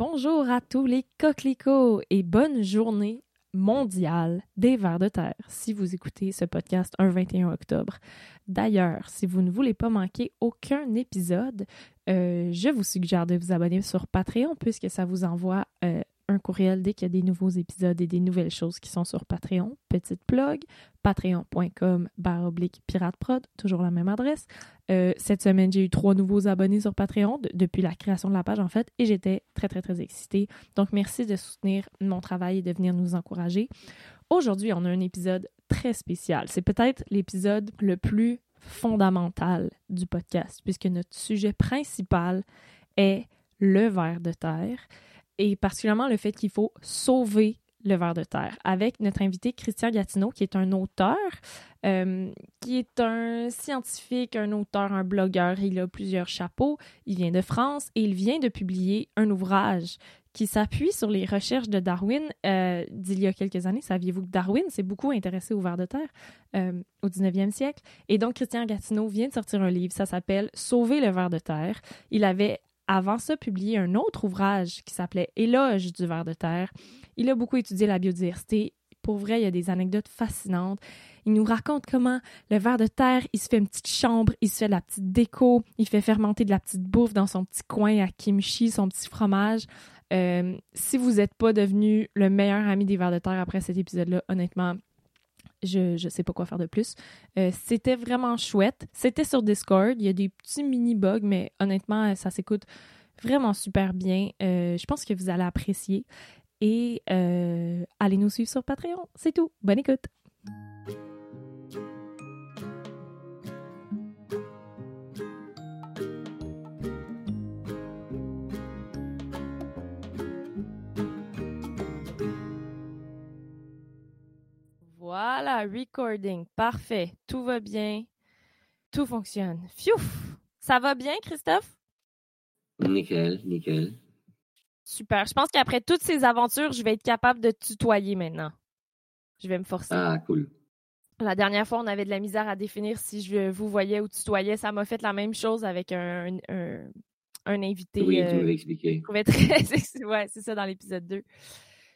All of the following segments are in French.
Bonjour à tous les coquelicots et bonne journée mondiale des vers de terre si vous écoutez ce podcast un 21 octobre. D'ailleurs, si vous ne voulez pas manquer aucun épisode, euh, je vous suggère de vous abonner sur Patreon puisque ça vous envoie euh, un courriel dès qu'il y a des nouveaux épisodes et des nouvelles choses qui sont sur Patreon. Petite plug, patreon.com oblique pirateprod, toujours la même adresse. Euh, cette semaine, j'ai eu trois nouveaux abonnés sur Patreon depuis la création de la page, en fait, et j'étais très, très, très excitée. Donc, merci de soutenir mon travail et de venir nous encourager. Aujourd'hui, on a un épisode très spécial. C'est peut-être l'épisode le plus fondamental du podcast, puisque notre sujet principal est le ver de terre et particulièrement le fait qu'il faut sauver le ver de terre avec notre invité Christian Gatineau, qui est un auteur, euh, qui est un scientifique, un auteur, un blogueur. Il a plusieurs chapeaux. Il vient de France et il vient de publier un ouvrage qui s'appuie sur les recherches de Darwin euh, d'il y a quelques années. Saviez-vous que Darwin s'est beaucoup intéressé au ver de terre euh, au 19e siècle? Et donc, Christian Gatineau vient de sortir un livre, ça s'appelle Sauver le ver de terre. Il avait avant ça publié un autre ouvrage qui s'appelait Éloge du ver de terre. Il a beaucoup étudié la biodiversité. Pour vrai, il y a des anecdotes fascinantes. Il nous raconte comment le ver de terre, il se fait une petite chambre, il se fait de la petite déco, il fait fermenter de la petite bouffe dans son petit coin à kimchi, son petit fromage. Euh, si vous n'êtes pas devenu le meilleur ami des vers de terre après cet épisode-là, honnêtement, je ne sais pas quoi faire de plus. Euh, c'était vraiment chouette. C'était sur Discord. Il y a des petits mini-bugs, mais honnêtement, ça s'écoute vraiment super bien. Euh, je pense que vous allez apprécier. Et euh, allez nous suivre sur Patreon. C'est tout. Bonne écoute. Voilà, recording. Parfait. Tout va bien. Tout fonctionne. Fiouf! Ça va bien, Christophe? Nickel, nickel. Super. Je pense qu'après toutes ces aventures, je vais être capable de tutoyer maintenant. Je vais me forcer. Ah, cool. La dernière fois, on avait de la misère à définir si je vous voyais ou tutoyais. Ça m'a fait la même chose avec un, un, invité. Oui, tu euh, m'avais expliqué. Je trouvais très... ouais, c'est ça dans l'épisode 2.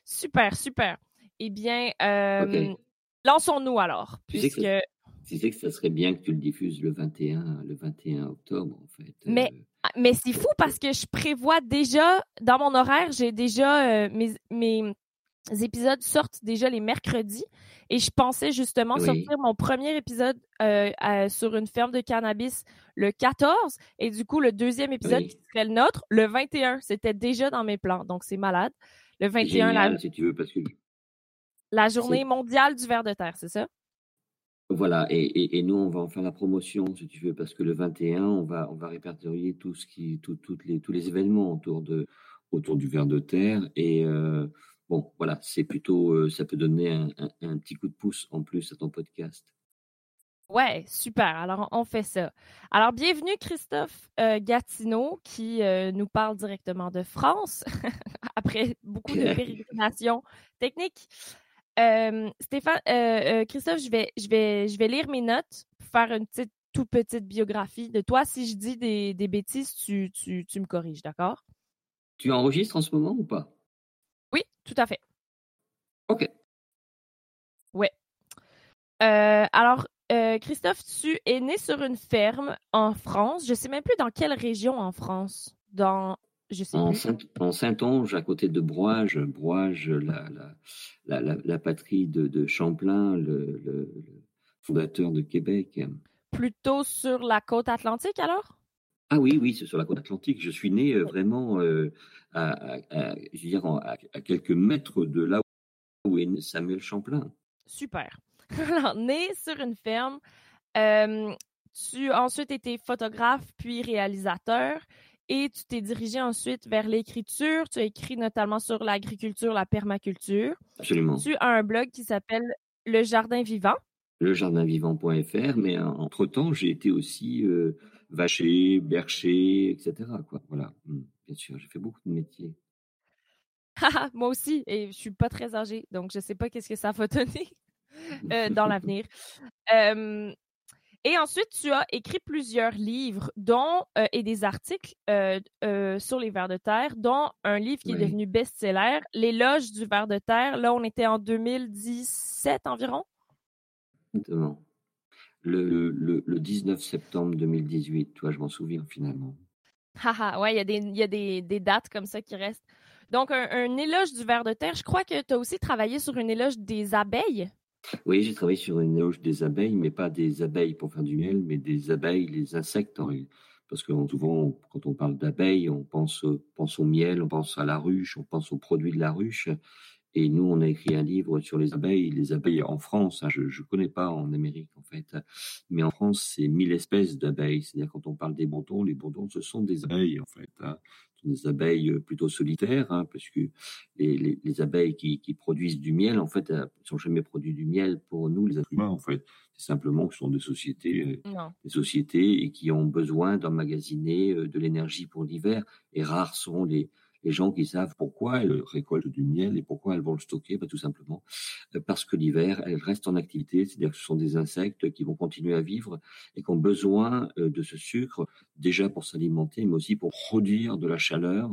Super, super. Eh bien, euh, Lançons-nous alors, puisque... Tu sais que ça serait bien que tu le diffuses le 21, le 21 octobre, en fait. Mais, euh. ah, mais c'est fou parce que je prévois déjà, dans mon horaire, j'ai déjà euh, mes, mes épisodes sortent déjà les mercredis et je pensais justement sortir mon premier épisode euh, sur une ferme de cannabis le 14 et du coup le deuxième épisode qui serait le nôtre le 21 c'était déjà dans mes plans donc c'est malade le 21 là si tu veux parce que la journée mondiale du ver de terre, c'est ça? Voilà, et, nous, on va en faire la promotion, si tu veux, parce que le 21, on va, on va répertorier tout ce qui, toutes les, tous les événements autour, de, autour du ver de terre. Et euh, bon, voilà, c'est plutôt, euh, ça peut donner un, petit coup de pouce en plus à ton podcast. Ouais, super. Alors, on fait ça. Alors, bienvenue Christophe euh, Gatineau qui nous parle directement de France après beaucoup de pérégrinations techniques. Euh, Stéphane, euh, euh, Christophe, je vais, je, vais, je vais lire mes notes pour faire une petite, toute petite biographie de toi. Si je dis des, des bêtises, tu, tu, tu me corriges, d'accord? Tu enregistres en ce moment ou pas? Oui, tout à fait. OK. Ouais. alors, Christophe, tu es né sur une ferme en France. Je sais même plus dans quelle région en France. Dans en, Saint, onge à côté de Broige, Broige, la, la, la, la patrie de, de Champlain, le, le, fondateur de Québec. Plutôt sur la côte atlantique alors? Ah oui, oui, c'est sur la côte atlantique. Je suis né euh, vraiment euh, à, à, je veux dire, à, quelques mètres de là où est Samuel Champlain. Super. Alors, né sur une ferme, euh, tu as ensuite été photographe puis réalisateur et tu t'es dirigé ensuite vers l'écriture. Tu as écrit notamment sur l'agriculture, la permaculture. Absolument. Tu as un blog qui s'appelle Le Jardin Vivant. Lejardinvivant.fr, mais entre-temps, j'ai été aussi euh, vacher, bercher, etc. Quoi. Voilà, mmh, bien sûr, j'ai fait beaucoup de métiers. Moi aussi, et je suis pas très âgée, donc je sais pas qu'est-ce que ça va donner euh, dans l'avenir. Et ensuite, tu as écrit plusieurs livres dont et des articles sur les vers de terre, dont un livre qui est devenu best-seller, L'éloge du ver de terre. Là, on était en 2017 environ? Exactement. Le, le, le 19 septembre 2018, toi, je m'en souviens finalement. Haha, ouais, il y a, des, y a des, des, dates comme ça qui restent. Donc, un, éloge du ver de terre. Je crois que tu as aussi travaillé sur une éloge des abeilles? Oui, j'ai travaillé sur une éloge des abeilles, mais pas des abeilles pour faire du miel, mais des abeilles, les insectes. Parce que souvent, quand on parle d'abeilles, on pense, pense au miel, on pense à la ruche, on pense aux produits de la ruche. Et nous, on a écrit un livre sur les abeilles. Les abeilles en France, hein, je ne connais pas en Amérique en fait, mais en France, c'est mille espèces d'abeilles. C'est-à-dire quand on parle des bourdons, les bourdons, ce sont des abeilles en fait. Hein. Ce sont des abeilles euh, plutôt solitaires, hein, parce que les, les, abeilles qui, qui, produisent du miel, en fait, ne sont jamais produits du miel pour nous, les êtres humains, en fait. C'est simplement que ce sont des sociétés, euh, des sociétés et qui ont besoin d'emmagasiner euh, de l'énergie pour l'hiver. Et rares sont les, les gens qui savent pourquoi elles récoltent du miel et pourquoi elles vont le stocker, bah, tout simplement euh, parce que l'hiver, elles restent en activité, c'est-à-dire que ce sont des insectes qui vont continuer à vivre et qui ont besoin euh, de ce sucre, déjà pour s'alimenter, mais aussi pour produire de la chaleur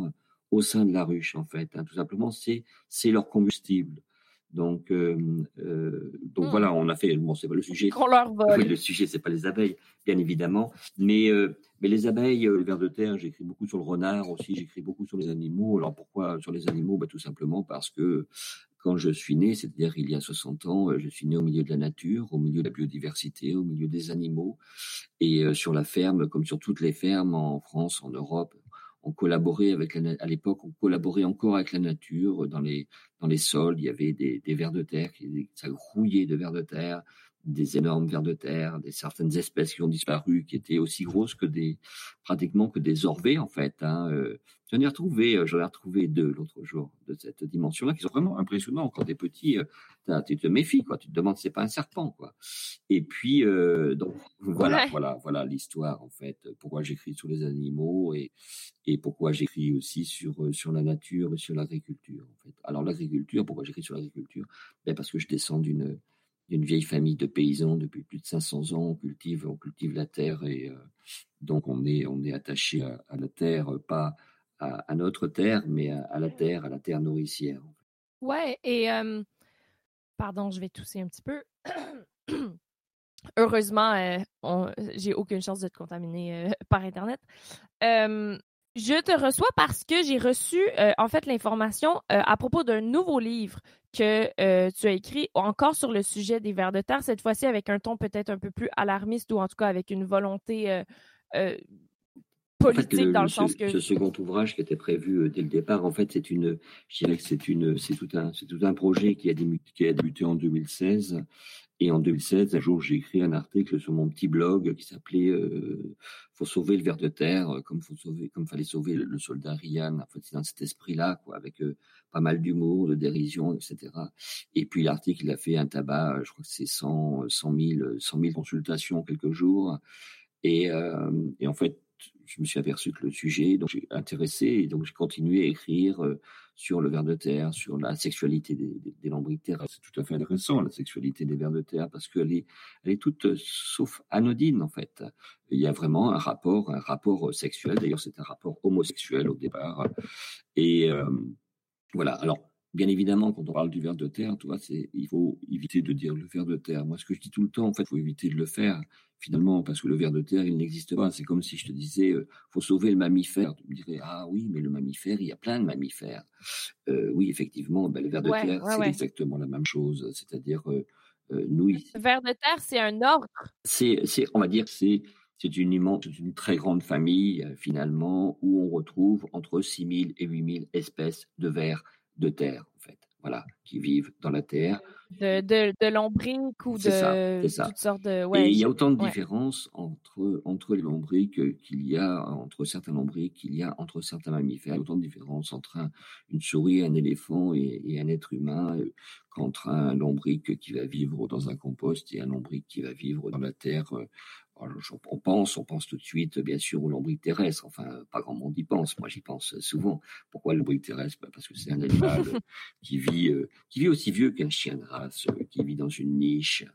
au sein de la ruche, en fait. Hein. Tout simplement, c'est leur combustible. Donc, euh, euh, donc hmm. voilà, on a fait. Bon, c'est pas le sujet. leur le sujet, c'est pas les abeilles, bien évidemment, mais euh, mais les abeilles, les vers de terre. J'écris beaucoup sur le renard aussi. J'écris beaucoup sur les animaux. Alors pourquoi sur les animaux? Bah, tout simplement parce que quand je suis né, c'est-à-dire il y a 60 ans, je suis né au milieu de la nature, au milieu de la biodiversité, au milieu des animaux, et sur la ferme, comme sur toutes les fermes en France, en Europe, on collaborait avec la, à l'époque, on collaborait encore avec la nature. Dans les, dans les sols, il y avait des, vers de terre, ça grouillait de vers de terre, des énormes vers de terre, des certaines espèces qui ont disparu, qui étaient aussi grosses que des, pratiquement que des orvées en fait. Hein. Euh, j'en ai retrouvé, euh, j'en ai retrouvé deux l'autre jour de cette dimension-là, qui sont vraiment impressionnants. Quand t'es petit, euh, tu te méfies, quoi. Tu te demandes si c'est pas un serpent, quoi. Et puis, donc voilà, voilà, voilà l'histoire en fait. Pourquoi j'écris sur les animaux et et pourquoi j'écris aussi sur sur la nature et sur l'agriculture en fait. Alors l'agriculture, pourquoi j'écris sur l'agriculture? Ben parce que je descends d'une d'une vieille famille de paysans depuis plus de 500 ans. On cultive, on cultive la terre et euh, donc on est, on est attaché à, la terre, pas à, notre terre, mais à, la terre, à la terre nourricière. Ouais, et euh, pardon, je vais tousser un petit peu. Heureusement, euh, j'ai aucune chance de te contaminer par Internet. Je te reçois parce que j'ai reçu euh, en fait l'information euh, à propos d'un nouveau livre que euh, tu as écrit encore sur le sujet des vers de terre, cette fois-ci avec un ton peut-être un peu plus alarmiste ou en tout cas avec une volonté politique dans le sens que ce second ouvrage qui était prévu dès le départ, en fait, c'est une, je dirais que c'est une, c'est tout un, c'est tout un projet qui a débuté, qui a débuté en 2016 et en 2016, un jour, j'ai écrit un article sur mon petit blog qui s'appelait euh, "Faut sauver le ver de terre", euh, comme faut sauver, comme fallait sauver le, soldat Ryan. En c'est dans cet esprit-là, quoi, avec euh, pas mal d'humour, de dérision, etc. Et puis l'article, il a fait un tabac, je crois que c'est 100, 100 000, 100 000 consultations en quelques jours. Et en fait, je me suis aperçu que le sujet, donc j'ai intéressé et donc j'ai continué à écrire euh, sur le ver de terre, sur la sexualité des, des, lombriques terrestres. C'est tout à fait intéressant la sexualité des vers de terre parce qu'elle est, elle est toute euh, sauf anodine en fait. Il y a vraiment un rapport, un rapport sexuel. D'ailleurs, c'est un rapport homosexuel au départ. Et euh, voilà. Alors Bien évidemment, quand on parle du ver de terre, tu vois, c'est, il faut éviter de dire le ver de terre. Moi, ce que je dis tout le temps, en fait, il faut éviter de le faire, finalement, parce que le ver de terre, il n'existe pas. C'est comme si je te disais, euh, faut sauver le mammifère. Tu me dirais, ah oui, mais le mammifère, il y a plein de mammifères. Euh, oui, effectivement, ben, le ver de terre, c'est exactement la même chose. C'est-à-dire, euh, euh, nous, Le ver de terre, c'est un ordre. C'est, c'est, on va dire, c'est, c'est une immense, une très grande famille, finalement, où on retrouve entre 6000 et 8000 espèces de vers de terre, en fait. Voilà, qui vivent dans la terre. De, de, de lombriques ou de toutes sortes de. Ouais, Et il y a autant de différences entre, entre les lombriques qu'il y a, entre certains lombriques qu'il y a entre certains mammifères. autant de différences entre une souris, un éléphant et, un être humain euh, qu'entre un lombrique qui va vivre dans un compost et un lombrique qui va vivre dans la terre euh, on pense, on pense tout de suite, bien sûr, au lombric terrestre. Enfin, pas grand monde y pense. Moi, j'y pense souvent. Pourquoi le lombric terrestre? Bah, Parce que c'est un animal qui vit, euh, qui vit aussi vieux qu'un chien de race, euh, qui vit dans une niche,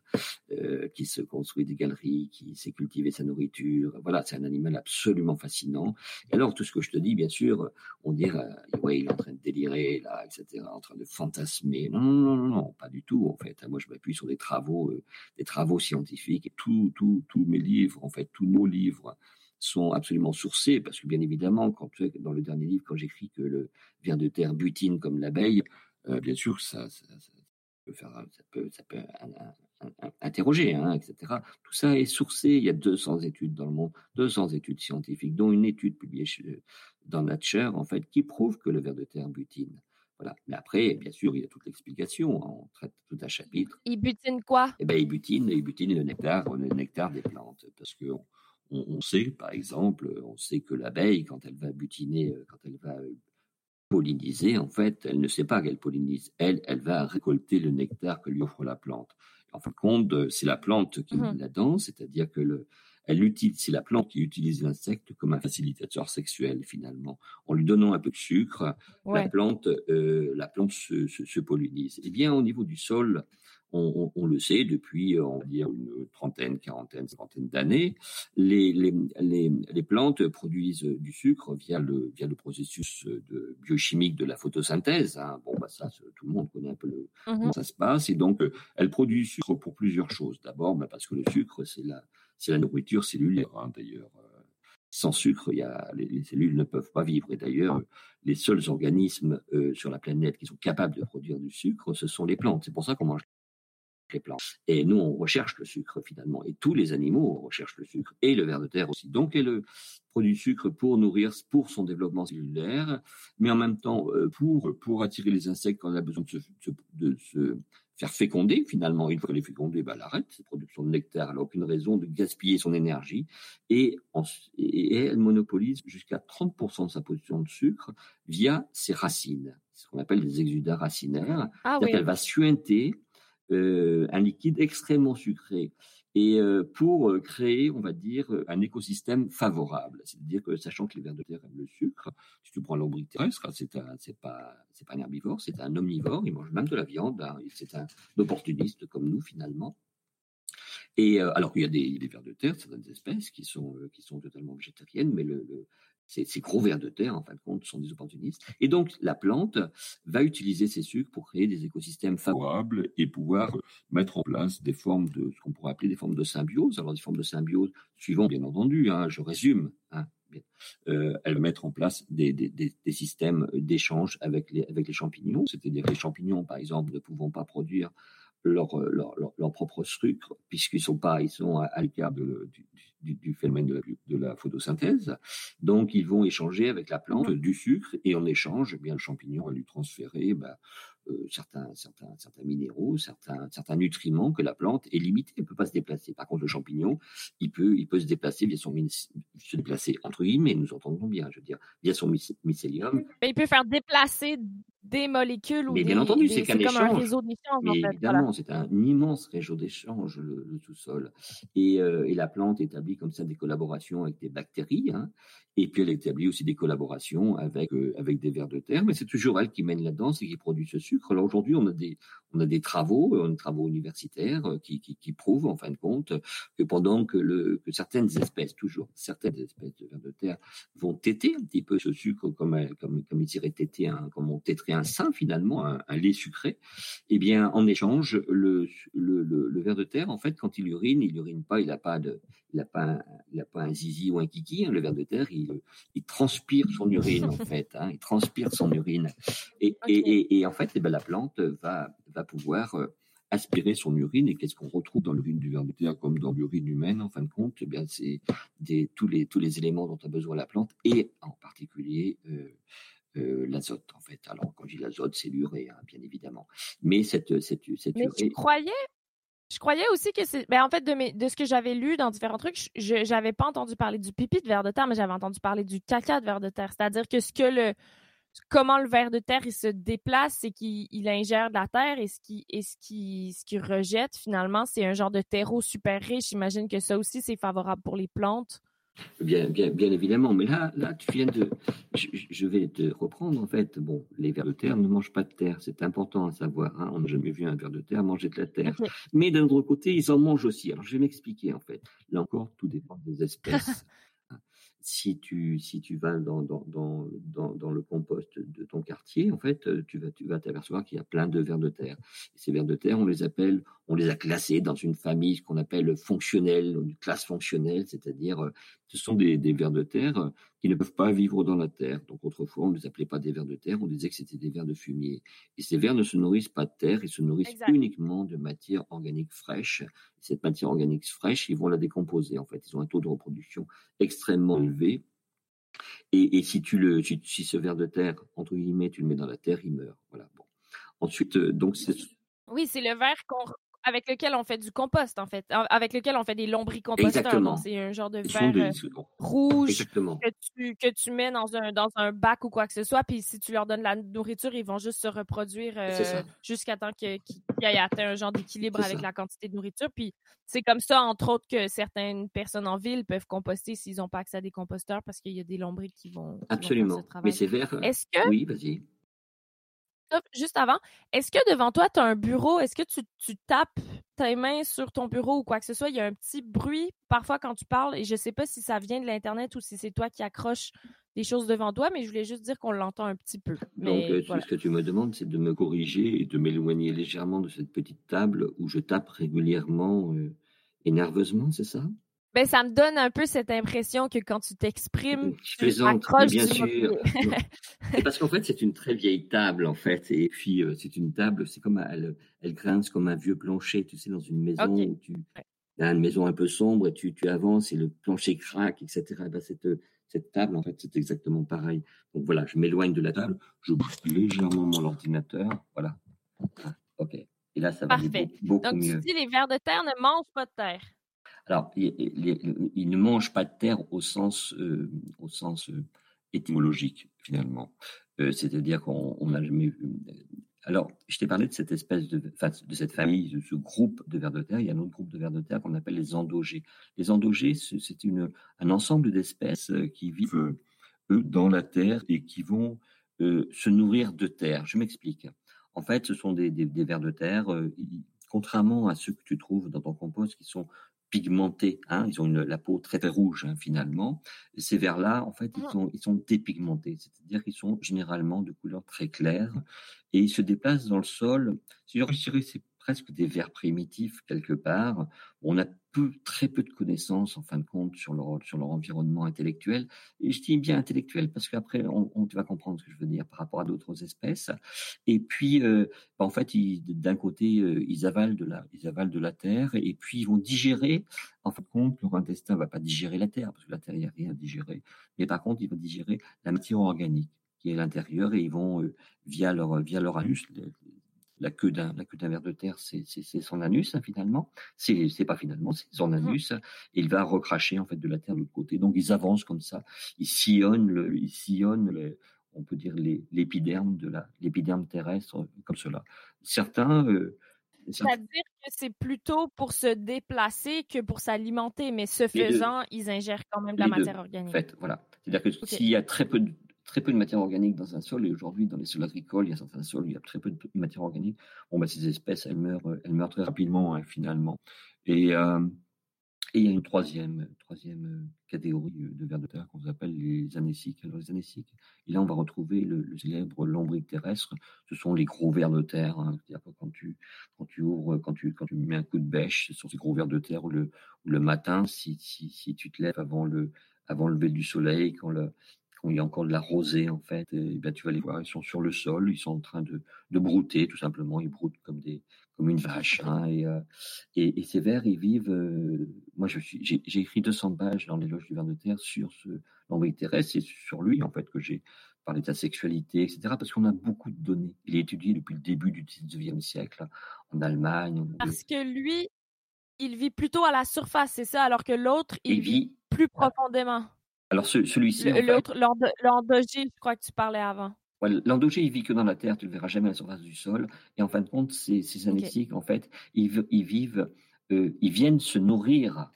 euh, qui se construit des galeries, qui sait cultiver sa nourriture. Voilà, c'est un animal absolument fascinant. Et alors, tout ce que je te dis, bien sûr, on dirait, ouais, il est en train de délirer là, etc., en train de fantasmer. Non, non, non, non, pas du tout. En fait, moi, je m'appuie sur des travaux, des travaux scientifiques et tout, tout, tous mes livres en fait, tous nos livres sont absolument sourcés, parce que bien évidemment, quand dans le dernier livre, quand j'écris que le ver de terre butine comme l'abeille, euh, bien sûr, ça, peut interroger, etc. Tout ça est sourcé. Il y a 200 études dans le monde, 200 études scientifiques, dont une étude publiée dans Nature, en fait, qui prouve que le ver de terre butine. Voilà. Mais après, bien sûr, il y a toute l'explication. Hein. On traite tout un chapitre. Il butine quoi? Eh ben, il butine, il butine le nectar, le nectar des plantes, parce que on, sait, par exemple, on sait que l'abeille, quand elle va butiner, euh, quand elle va euh, polliniser, en fait, elle ne sait pas qu'elle pollinise. Elle, elle va récolter le nectar que lui offre la plante. En fin de compte, euh, c'est la plante qui mmh la danse, c'est-à-dire que le, elle utilise, c'est la plante qui utilise l'insecte comme un facilitateur sexuel finalement. En lui donnant un peu de sucre, la plante, euh, la plante se, se, pollinise. Eh bien, au niveau du sol, on, le sait depuis, on va dire, une trentaine, quarantaine, cinquantaine d'années, les, les, les, les, plantes produisent du sucre via le, via le processus de biochimique de la photosynthèse. Hein. Bon, bah ça, tout le monde connaît un peu le, mmh comment ça se passe. Et donc, elles produisent du sucre pour plusieurs choses. D'abord, bah, parce que le sucre, c'est la, c'est la nourriture cellulaire, hein, d'ailleurs. Euh, sans sucre, les, cellules ne peuvent pas vivre. Et d'ailleurs, les seuls organismes euh, sur la planète qui sont capables de produire du sucre, ce sont les plantes. C'est pour ça qu'on mange les plantes. Et nous, on recherche le sucre finalement. Et tous les animaux recherchent le sucre. Et le ver de terre aussi. Donc, elle produit du sucre pour nourrir, pour son développement cellulaire, mais en même temps, euh, pour, pour attirer les insectes quand on a besoin de se, de se faire féconder finalement. Une fois qu'elle est fécondée, bah, elle arrête cette production de nectar. Elle n'a aucune raison de gaspiller son énergie et, elle monopolise jusqu'à 30% de sa production de sucre via ses racines, ce qu'on appelle des exudats racinaires. Ah, oui. qu'elle va suinter euh, un liquide extrêmement sucré et euh, pour euh, créer, on va dire, euh, un écosystème favorable. C'est-à-dire que, sachant que les vers de terre aiment le sucre, si tu prends l'ombric terrestre, c'est un, c'est pas, c'est pas un herbivore, c'est un omnivore, il mange même de la viande, hein, c'est un opportuniste comme nous finalement. Et alors il y a des, des vers de terre, certaines espèces qui sont qui sont totalement végétariennes, mais le, ces, gros vers de terre, en fin de compte, sont des opportunistes. Et donc, la plante va utiliser ces sucres pour créer des écosystèmes favorables et pouvoir mettre en place des formes de, ce qu'on pourrait appeler des formes de symbiose. Alors, des formes de symbiose suivant, bien entendu, hein, je résume, euh, elle va mettre en place des, systèmes d'échange avec les, avec les champignons. C'est-à-dire que les champignons, par exemple, ne pouvant pas produire leur, leur, leur, propre sucre, puisqu'ils sont pas, ils sont à, l'écart du, phénomène de la, photosynthèse. Donc, ils vont échanger avec la plante du sucre et en échange, eh bien, le champignon va lui transférer bah, euh, certains, certains, certains minéraux, certains, certains nutriments que la plante est limitée, elle peut pas se déplacer. Par contre, le champignon, il peut, il peut se déplacer via son se déplacer entre guillemets, nous entendons bien, je veux dire, via son mycélium. Mais il peut faire déplacer des molécules ou Mais bien entendu, c'est qu'un échange. un réseau d'échange. En fait, évidemment, c'est un immense réseau d'échange, le, le sous-sol. Et, euh, et, la plante établit comme ça des collaborations avec des bactéries, hein, et puis elle établit aussi des collaborations avec, euh, avec des vers de terre, mais c'est toujours elle qui mène la danse et qui produit ce sucre. Alors aujourd'hui, on a des, on a des travaux, on a des travaux universitaires euh, qui, qui, qui, prouvent en fin de compte que pendant que, le, que certaines espèces, toujours certaines espèces de vers de terre, vont téter un petit peu ce sucre comme, comme, comme ils iraient téter, un, comme on téterait un sein finalement, un, lait sucré, eh bien en échange, le, le, le, le ver de terre, en fait, quand il urine, il urine pas, il n'a pas de, il n'a pas, un, il a pas un zizi ou un kiki, hein, le ver de terre, il, il transpire son urine en fait, hein, il transpire son urine. Et, et, et, et en fait, eh ben, la plante va, va pouvoir euh, aspirer son urine. Et qu'est-ce qu'on retrouve dans l'urine du ver de terre comme dans l'urine humaine en fin de compte? Eh bien, C'est des, tous, les, tous les éléments dont a besoin la plante et en particulier euh, euh, l'azote en fait. Alors quand je dis l'azote, c'est l'urée, hein, bien évidemment. Mais cette, cette, cette Mais urée... tu croyais je croyais aussi que c'est. Ben, en fait, de, mes... de ce que j'avais lu dans différents trucs, je n'avais pas entendu parler du pipi de verre de terre, mais j'avais entendu parler du caca de verre de terre. C'est-à-dire que ce que le comment le ver de terre il se déplace, c'est qu'il ingère de la terre et ce qui et ce qui ce qui rejette finalement, c'est un genre de terreau super riche. J'imagine que ça aussi c'est favorable pour les plantes. Bien, bien, bien évidemment, mais là, là, tu viens de, je, vais te reprendre en fait. Bon, les vers de terre ne mangent pas de terre, c'est important à savoir. Hein. On n'a jamais vu un ver de terre manger de la terre. Mais d'un autre côté, ils en mangent aussi. Alors, je vais m'expliquer en fait. Là encore, tout dépend des espèces. si tu, si tu vas dans, dans, dans, dans, le compost de ton quartier, en fait, tu vas, tu vas t'apercevoir qu'il y a plein de vers de terre. Et ces vers de terre, on les appelle, on les a classés dans une famille, ce qu'on appelle fonctionnelle, une classe fonctionnelle, c'est-à-dire, euh, ce sont des, des vers de terre euh, qui ne peuvent pas vivre dans la terre. Donc, autrefois, on ne les appelait pas des vers de terre, on disait que c'était des vers de fumier. Et ces vers ne se nourrissent pas de terre, ils se nourrissent uniquement de matière organique fraîche. cette matière organique fraîche, ils vont la décomposer, en fait. Ils ont un taux de reproduction extrêmement élevé et, si tu le, si, ce ver de terre entre guillemets, tu le mets dans la terre, il meurt. Voilà. Bon. Ensuite, euh, donc c'est. Oui, c'est le verre avec lequel on fait du compost, en fait, avec lequel on fait des lombricomposteurs. C'est un genre de verre euh, rouge que tu, que tu mets dans un, dans un bac ou quoi que ce soit. Puis si tu leur donnes la nourriture, ils vont juste se reproduire euh, jusqu'à temps qu'ils aient atteint un genre d'équilibre avec la quantité de nourriture. Puis c'est comme ça, entre autres, que certaines personnes en ville peuvent composter s'ils n'ont pas accès à des composteurs parce qu'il y a des lombriques qui vont. Absolument. Mais c'est vert. Est-ce que. Oui, vas-y juste avant, est-ce que devant toi, tu as un bureau? Est-ce que tu, tu, tapes tes mains sur ton bureau ou quoi que ce soit? Il y a un petit bruit parfois quand tu parles et je ne sais pas si ça vient de l'Internet ou si c'est toi qui accroches des choses devant toi, mais je voulais juste dire qu'on l'entend un petit peu. Donc, euh, ce que tu me demandes, c'est de me corriger et de m'éloigner légèrement de cette petite table où je tape régulièrement euh, et nerveusement, c'est ça? Ben, ça me donne un peu cette impression que quand tu t'exprimes, tu plaisante, bien sûr. parce qu'en fait, c'est une très vieille table, en fait. Et puis, euh, c'est une table, c'est comme, elle, elle grince comme un vieux plancher, tu sais, dans une maison où tu as une maison un peu sombre et tu, tu avances et le plancher craque, etc. Et ben, cette, cette table, en fait, c'est exactement pareil. Donc voilà, je m'éloigne de la table, je bouge légèrement mon ordinateur. Voilà. OK. Et là, ça va Parfait. beaucoup, Donc, mieux. Tu dis les vers de terre ne mangent pas de terre. Alors, ils ne mangent pas de terre au sens, euh, au sens euh, étymologique, finalement. Euh, c'est-à-dire qu'on n'a jamais vu. Alors, je t'ai parlé de cette espèce de, de cette famille, de ce groupe de vers de terre. Il y a un autre groupe de vers de terre qu'on appelle les endogés. Les endogés, c'est un ensemble d'espèces qui vivent, eux, dans la terre et qui vont se nourrir de terre. Je m'explique. En fait, ce sont des vers de terre, contrairement à ceux que tu trouves dans ton compost, qui sont pigmentés. Hein, ils ont une, la peau très, très rouge hein, finalement. ces vers-là, en fait, ils ah. sont, ils sont dépigmentés, c'est-à-dire qu'ils sont généralement de couleur très claire et ils se déplacent dans le sol. C'est presque des vers primitifs quelque part. On a très peu de connaissances en fin de compte sur leur, sur leur environnement intellectuel. Et je dis bien intellectuel parce qu'après, on, on, tu comprendre ce que je veux dire par rapport à d'autres espèces. Et puis, euh, en fait, d'un côté, euh, ils avalent de la, ils avalent de la terre et puis ils vont digérer. En fin de compte, leur intestin va pas digérer la terre parce que la terre, il n'y a rien à digérer. Mais par contre, il va digérer la matière organique qui est à l'intérieur et ils vont euh, via leur via leur anus la queue d'un la queue d'un ver de terre, c'est son anus hein, finalement. C'est c'est pas finalement, c'est son mmh. anus. Et il va recracher en fait de la terre de l'autre côté. Donc ils avancent comme ça, ils sillonnent le, ils sillonnent on peut dire l'épiderme de la l'épiderme terrestre comme cela. Certains euh, c'est-à-dire que c'est plutôt pour se déplacer que pour s'alimenter, mais ce faisant, ils ingèrent quand même de la matière organique. En fait, voilà. C'est-à-dire que s'il y a très peu de très peu de matière organique dans un sol. Et aujourd'hui, dans les sols agricoles, il y a certains sols où il y a très peu de matière organique. Bon, bah, ces espèces, elles meurent, elles meurent très rapidement, hein, finalement. Et, euh, et, il y a une troisième, troisième euh, catégorie de vers de terre qu'on appelle les anéciques. Alors, les anéciques, et là, on va retrouver le, célèbre lombric terrestre. Ce sont les gros vers de terre. Hein. Quand tu, quand tu ouvres, quand tu, quand tu mets un coup de bêche, ce sont ces gros vers de terre le, le matin, si, si, si tu te lèves avant le, avant le lever du soleil, quand le, il y a encore de la rosée en fait, et, ben, tu vas les voir, ils sont sur le sol, ils sont en train de, de brouter tout simplement, ils broutent comme des comme une vache. Hein, et, euh, et, et, ces vers, ils vivent. Euh, moi, je suis, j'ai, écrit 200 pages dans l'éloge du ver de terre sur ce l'envoyé terrestre, c'est sur lui en fait que j'ai parlé de sa sexualité, etc. Parce qu'on a beaucoup de données. Il est étudié depuis le début du 19e siècle en Allemagne. Parce que lui, il vit plutôt à la surface, c'est ça, alors que l'autre, il, vit, plus profondément. Alors celui-ci. L'autre, l'endogé, je crois que tu parlais avant. L'endogé, il vit que dans la terre, tu le verras jamais à la surface du sol. Et en fin de compte, ces, ces en fait, ils, ils vivent, euh, ils viennent se nourrir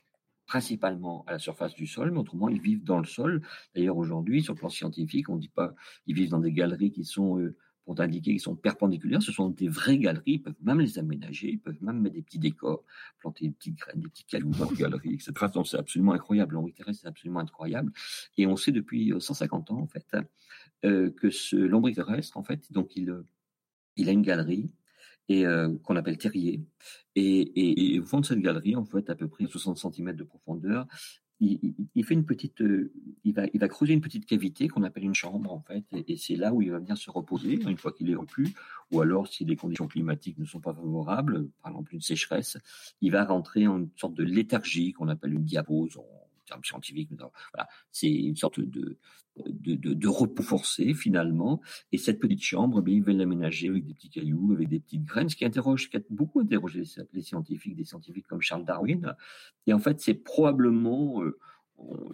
principalement à la surface du sol, mais autrement, ils vivent dans le sol. D'ailleurs, aujourd'hui, sur le plan scientifique, on ne dit pas ils vivent dans des galeries qui sont, euh, pour indiquer qu'ils sont perpendiculaires. Ce sont des vraies galeries. Ils peuvent même les aménager. Ils peuvent même mettre des petits décors, planter des petites graines, des petits cailloux dans les galeries, etc. C'est absolument incroyable. L'ombre terrestre, c'est absolument incroyable. Et on sait depuis 150 euh, ans, en fait, euh, que ce lombric terrestre, en fait, donc il, il a une galerie et euh, qu'on appelle terrier. Et, au fond de cette galerie, en fait, à peu près 60 cm de profondeur, il, fait une petite, euh, il va, il va creuser une petite cavité qu'on appelle une chambre en fait, et, c'est là où il va venir se reposer une fois qu'il est rompu, ou alors si les conditions climatiques ne sont pas favorables, par exemple une sécheresse, il va rentrer en une sorte de léthargie qu'on appelle une diapose termes. Voilà, c'est une sorte de, de, de, repos forcé finalement. Et cette petite chambre, bien, ils veulent l'aménager avec des petits cailloux, avec des petites graines, ce qui interroge, qui a beaucoup interrogé les scientifiques, des scientifiques comme Charles Darwin. Et en fait, c'est probablement euh,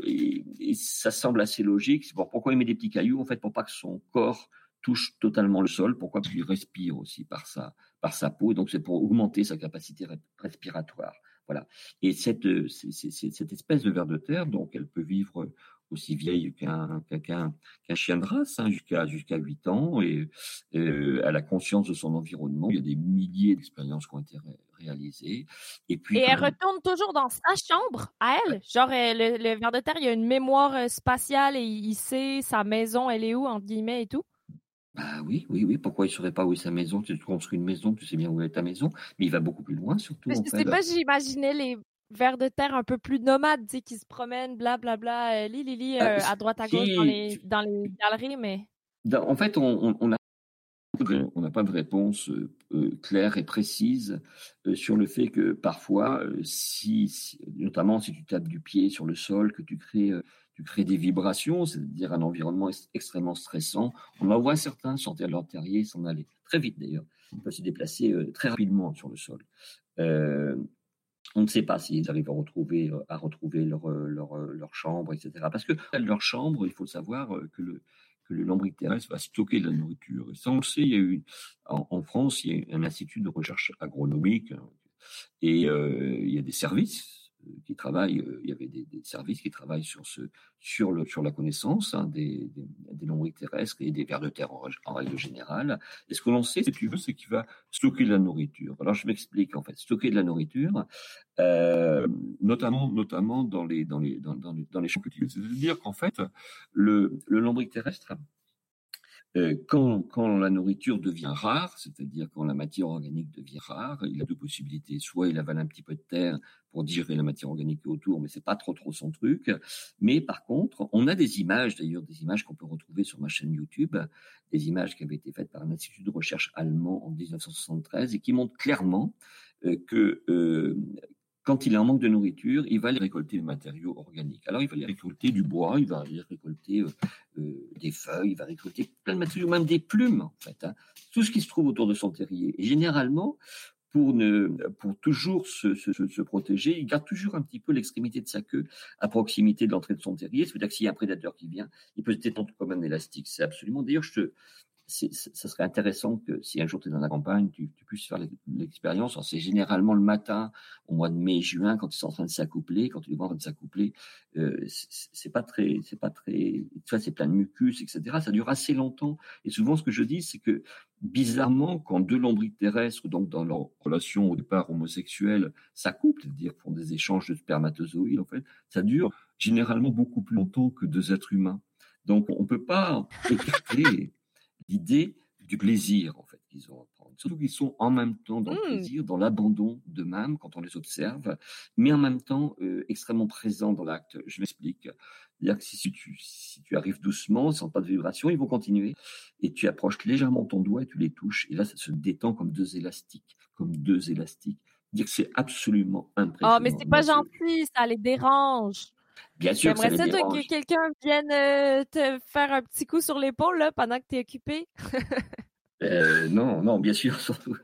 et, ça semble assez logique. C'est pourquoi il met des petits cailloux en fait pour pas que son corps touche totalement le sol. Pourquoi Parce qu'il respire aussi par sa par sa peau. Donc c'est pour augmenter sa capacité respiratoire. Voilà. Et cette, euh, cette espèce de ver de terre, donc elle peut vivre aussi vieille qu'un qu'un chien de race, hein, jusqu'à jusqu'à 8 ans, et euh, elle a conscience de son environnement. Il y a des milliers d'expériences qui ont été réalisées. Et puis. Et elle retourne toujours dans sa chambre à elle? Genre euh, le, le ver de terre, il y a une mémoire spatiale et il sait sa maison, elle est où entre guillemets et tout? Bah oui, oui, oui. Pourquoi il ne saurait pas où est sa maison? Tu construis une maison, tu sais bien où est ta maison. Mais il va beaucoup plus loin, surtout. je sais pas, j'imaginais les vers de terre un peu plus nomades, tu qui se promènent, blablabla, bla, bla, euh, li, li, li, bah, euh, à droite, à gauche dans, les, dans les galeries, mais. En fait, on, on, a on n'a pas de réponse euh, claire et précise sur le fait que parfois, si, notamment si tu tapes du pied sur le sol, que tu crées tu crées des vibrations, c'est-à-dire un environnement extrêmement stressant. On en voit certains sortir de leur terrier, s'en aller très vite d'ailleurs. Ils peuvent se déplacer euh, très rapidement sur le sol. Euh, on ne sait pas s'ils arrivent à retrouver, euh, leur, chambre, etc. Parce que leur chambre, il faut savoir que le, que le terrestre va stocker de la nourriture. Ça, on le sait, il y a eu, en, France, il y a un institut de recherche agronomique et il y a des services qui travaillent, euh, il y avait des, services qui travaillent sur, ce, sur, le, sur la connaissance hein, des, des, des terrestres et des vers de terre en, règle générale. Et ce que l'on sait, si tu veux, c'est qu'il va stocker de la nourriture. Alors je m'explique en fait. Stocker de la nourriture, euh, notamment, notamment dans les, dans les, dans les champs cultivés. C'est-à-dire qu'en fait, le, le lombric terrestre euh, quand, quand, la nourriture devient rare, c'est-à-dire quand la matière organique devient rare, il a deux possibilités. Soit il avale un petit peu de terre pour digérer la matière organique autour, mais c'est pas trop trop son truc. Mais par contre, on a des images, d'ailleurs des images qu'on peut retrouver sur ma chaîne YouTube, des images qui avaient été faites par un institut de recherche allemand en 1973 et qui montrent clairement euh, que euh, quand il est en manque de nourriture, il va aller récolter des matériaux organiques. Alors, il va aller récolter du bois, il va aller récolter euh, des feuilles, il va récolter plein de matériaux, même des plumes, en fait. Hein. Tout ce qui se trouve autour de son terrier. Et généralement, pour, toujours se, protéger, il garde toujours un petit peu l'extrémité de sa queue à proximité de l'entrée de son terrier. C'est-à-dire que s'il y a un prédateur qui vient, il peut se détendre comme un élastique. C'est absolument. D'ailleurs, je te, ça serait intéressant que si un jour tu es dans la campagne, tu, puisses faire l'expérience. C'est généralement le matin, au mois de mai, juin, quand ils sont en train de s'accoupler, quand tu les en train de s'accoupler, euh, c'est pas très, c'est pas très, tu vois, c'est plein de mucus, etc. Ça dure assez longtemps. Et souvent, ce que je dis, c'est que bizarrement, quand deux lombriques terrestres, donc dans leur relation au départ homosexuelle, s'accouplent, c'est-à-dire font des échanges de spermatozoïdes, en fait, ça dure généralement beaucoup plus longtemps que deux êtres humains. Donc, on peut pas écarter l'idée du plaisir en fait qu'ils ont. Surtout qu'ils sont en même temps dans le mmh. plaisir, dans l'abandon d'eux-mêmes quand on les observe, mais en même temps euh, extrêmement présents dans l'acte. Je m'explique. C'est-à-dire que si tu, si tu arrives doucement, sans pas de vibration, ils vont continuer. Et tu approches légèrement ton doigt et tu les touches. Et là, ça se détend comme deux élastiques, comme deux élastiques. Dire que c'est absolument impressionnant. Oh, mais c'est pas gentil, ça les dérange. Bien sûr. J'aimerais ça, que quelqu'un vienne euh, te faire un petit coup sur l'épaule là, pendant que tu es occupé. Euh, non, non, bien sûr, surtout.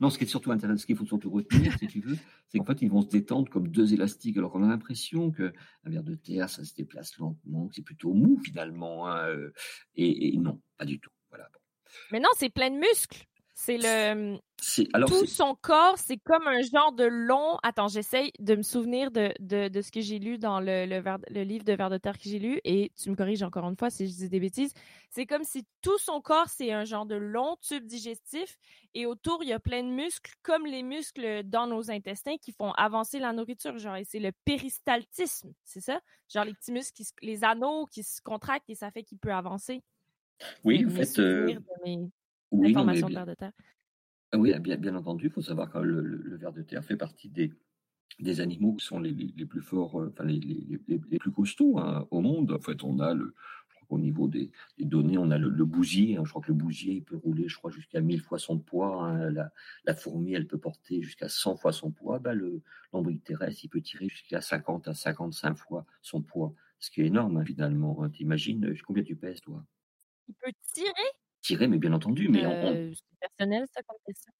Non, ce qui est surtout intéressant, ce qu'il faut surtout retenir, si tu veux, c'est qu'en fait, ils vont se détendre comme deux élastiques. Alors qu'on a l'impression qu'un verre de terre, ça se déplace lentement, que c'est plutôt mou finalement. Hein, euh, et, non, pas du tout. Mais non, c'est plein de muscles. C'est le. Alors, Tout son corps, c'est comme un genre de long. Attends, j'essaye de me souvenir de, de, de ce que j'ai lu dans le, le, le, livre de Vers de terre que j'ai lu, et tu me corriges encore une fois si je dis des bêtises. C'est comme si tout son corps, c'est un genre de long tube digestif, et autour, il y a plein de muscles, comme les muscles dans nos intestins qui font avancer la nourriture. Genre, c'est le péristaltisme, c'est ça? Genre les petits muscles, qui, les anneaux qui se contractent, et ça fait qu'il peut avancer. Oui, en fait. Oui, non, bien, de terre. Oui, bien, bien entendu, il faut savoir que le, le, ver de terre fait partie des, des animaux qui sont les, les, plus forts, euh, enfin les, plus costauds hein, au monde. En fait, on a le, au niveau des, des, données, on a le, bousier. Hein, je crois que le bousier, il peut rouler, je crois, jusqu'à 1000 fois son poids. Hein, la, la, fourmi, elle peut porter jusqu'à 100 fois son poids. Bah, le l'ombric terrestre, il peut tirer jusqu'à 50 à 55 fois son poids, ce qui est énorme, finalement. T'imagines euh, combien tu pèses, toi? Il peut tirer? Tirer, mais bien entendu. Mais euh, C'est personnel, ça, comme question?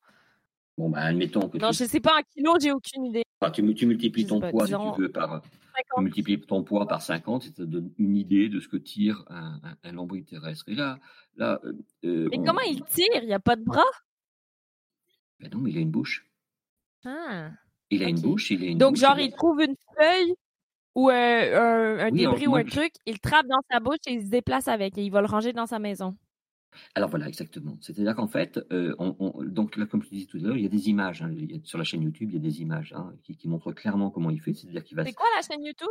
Bon, bah, admettons que. Non, je sais pas, un kilo, j'ai aucune idée. tu, tu, multiplies ton poids, si tu veux, par. Tu multiplies ton poids par 50, ça te donne une idée de ce que tire un, un, terrestre. Et là. là euh, euh, mais comment il tire? Il n'y a pas de bras? Ben Non, mais il a une bouche. Ah. Il a une bouche, il a une Donc, genre, il trouve une feuille ou un, débris ou un truc, il trappe dans sa bouche et il se déplace avec et il va le ranger dans sa maison. Alors voilà, exactement. C'est-à-dire qu'en fait, euh, on, donc là, comme je disais tout à l'heure, il y a des images. Hein, sur la chaîne YouTube, il y a des images hein, qui, montrent clairement comment il fait. C'est-à-dire qu'il va. C'est quoi la chaîne YouTube?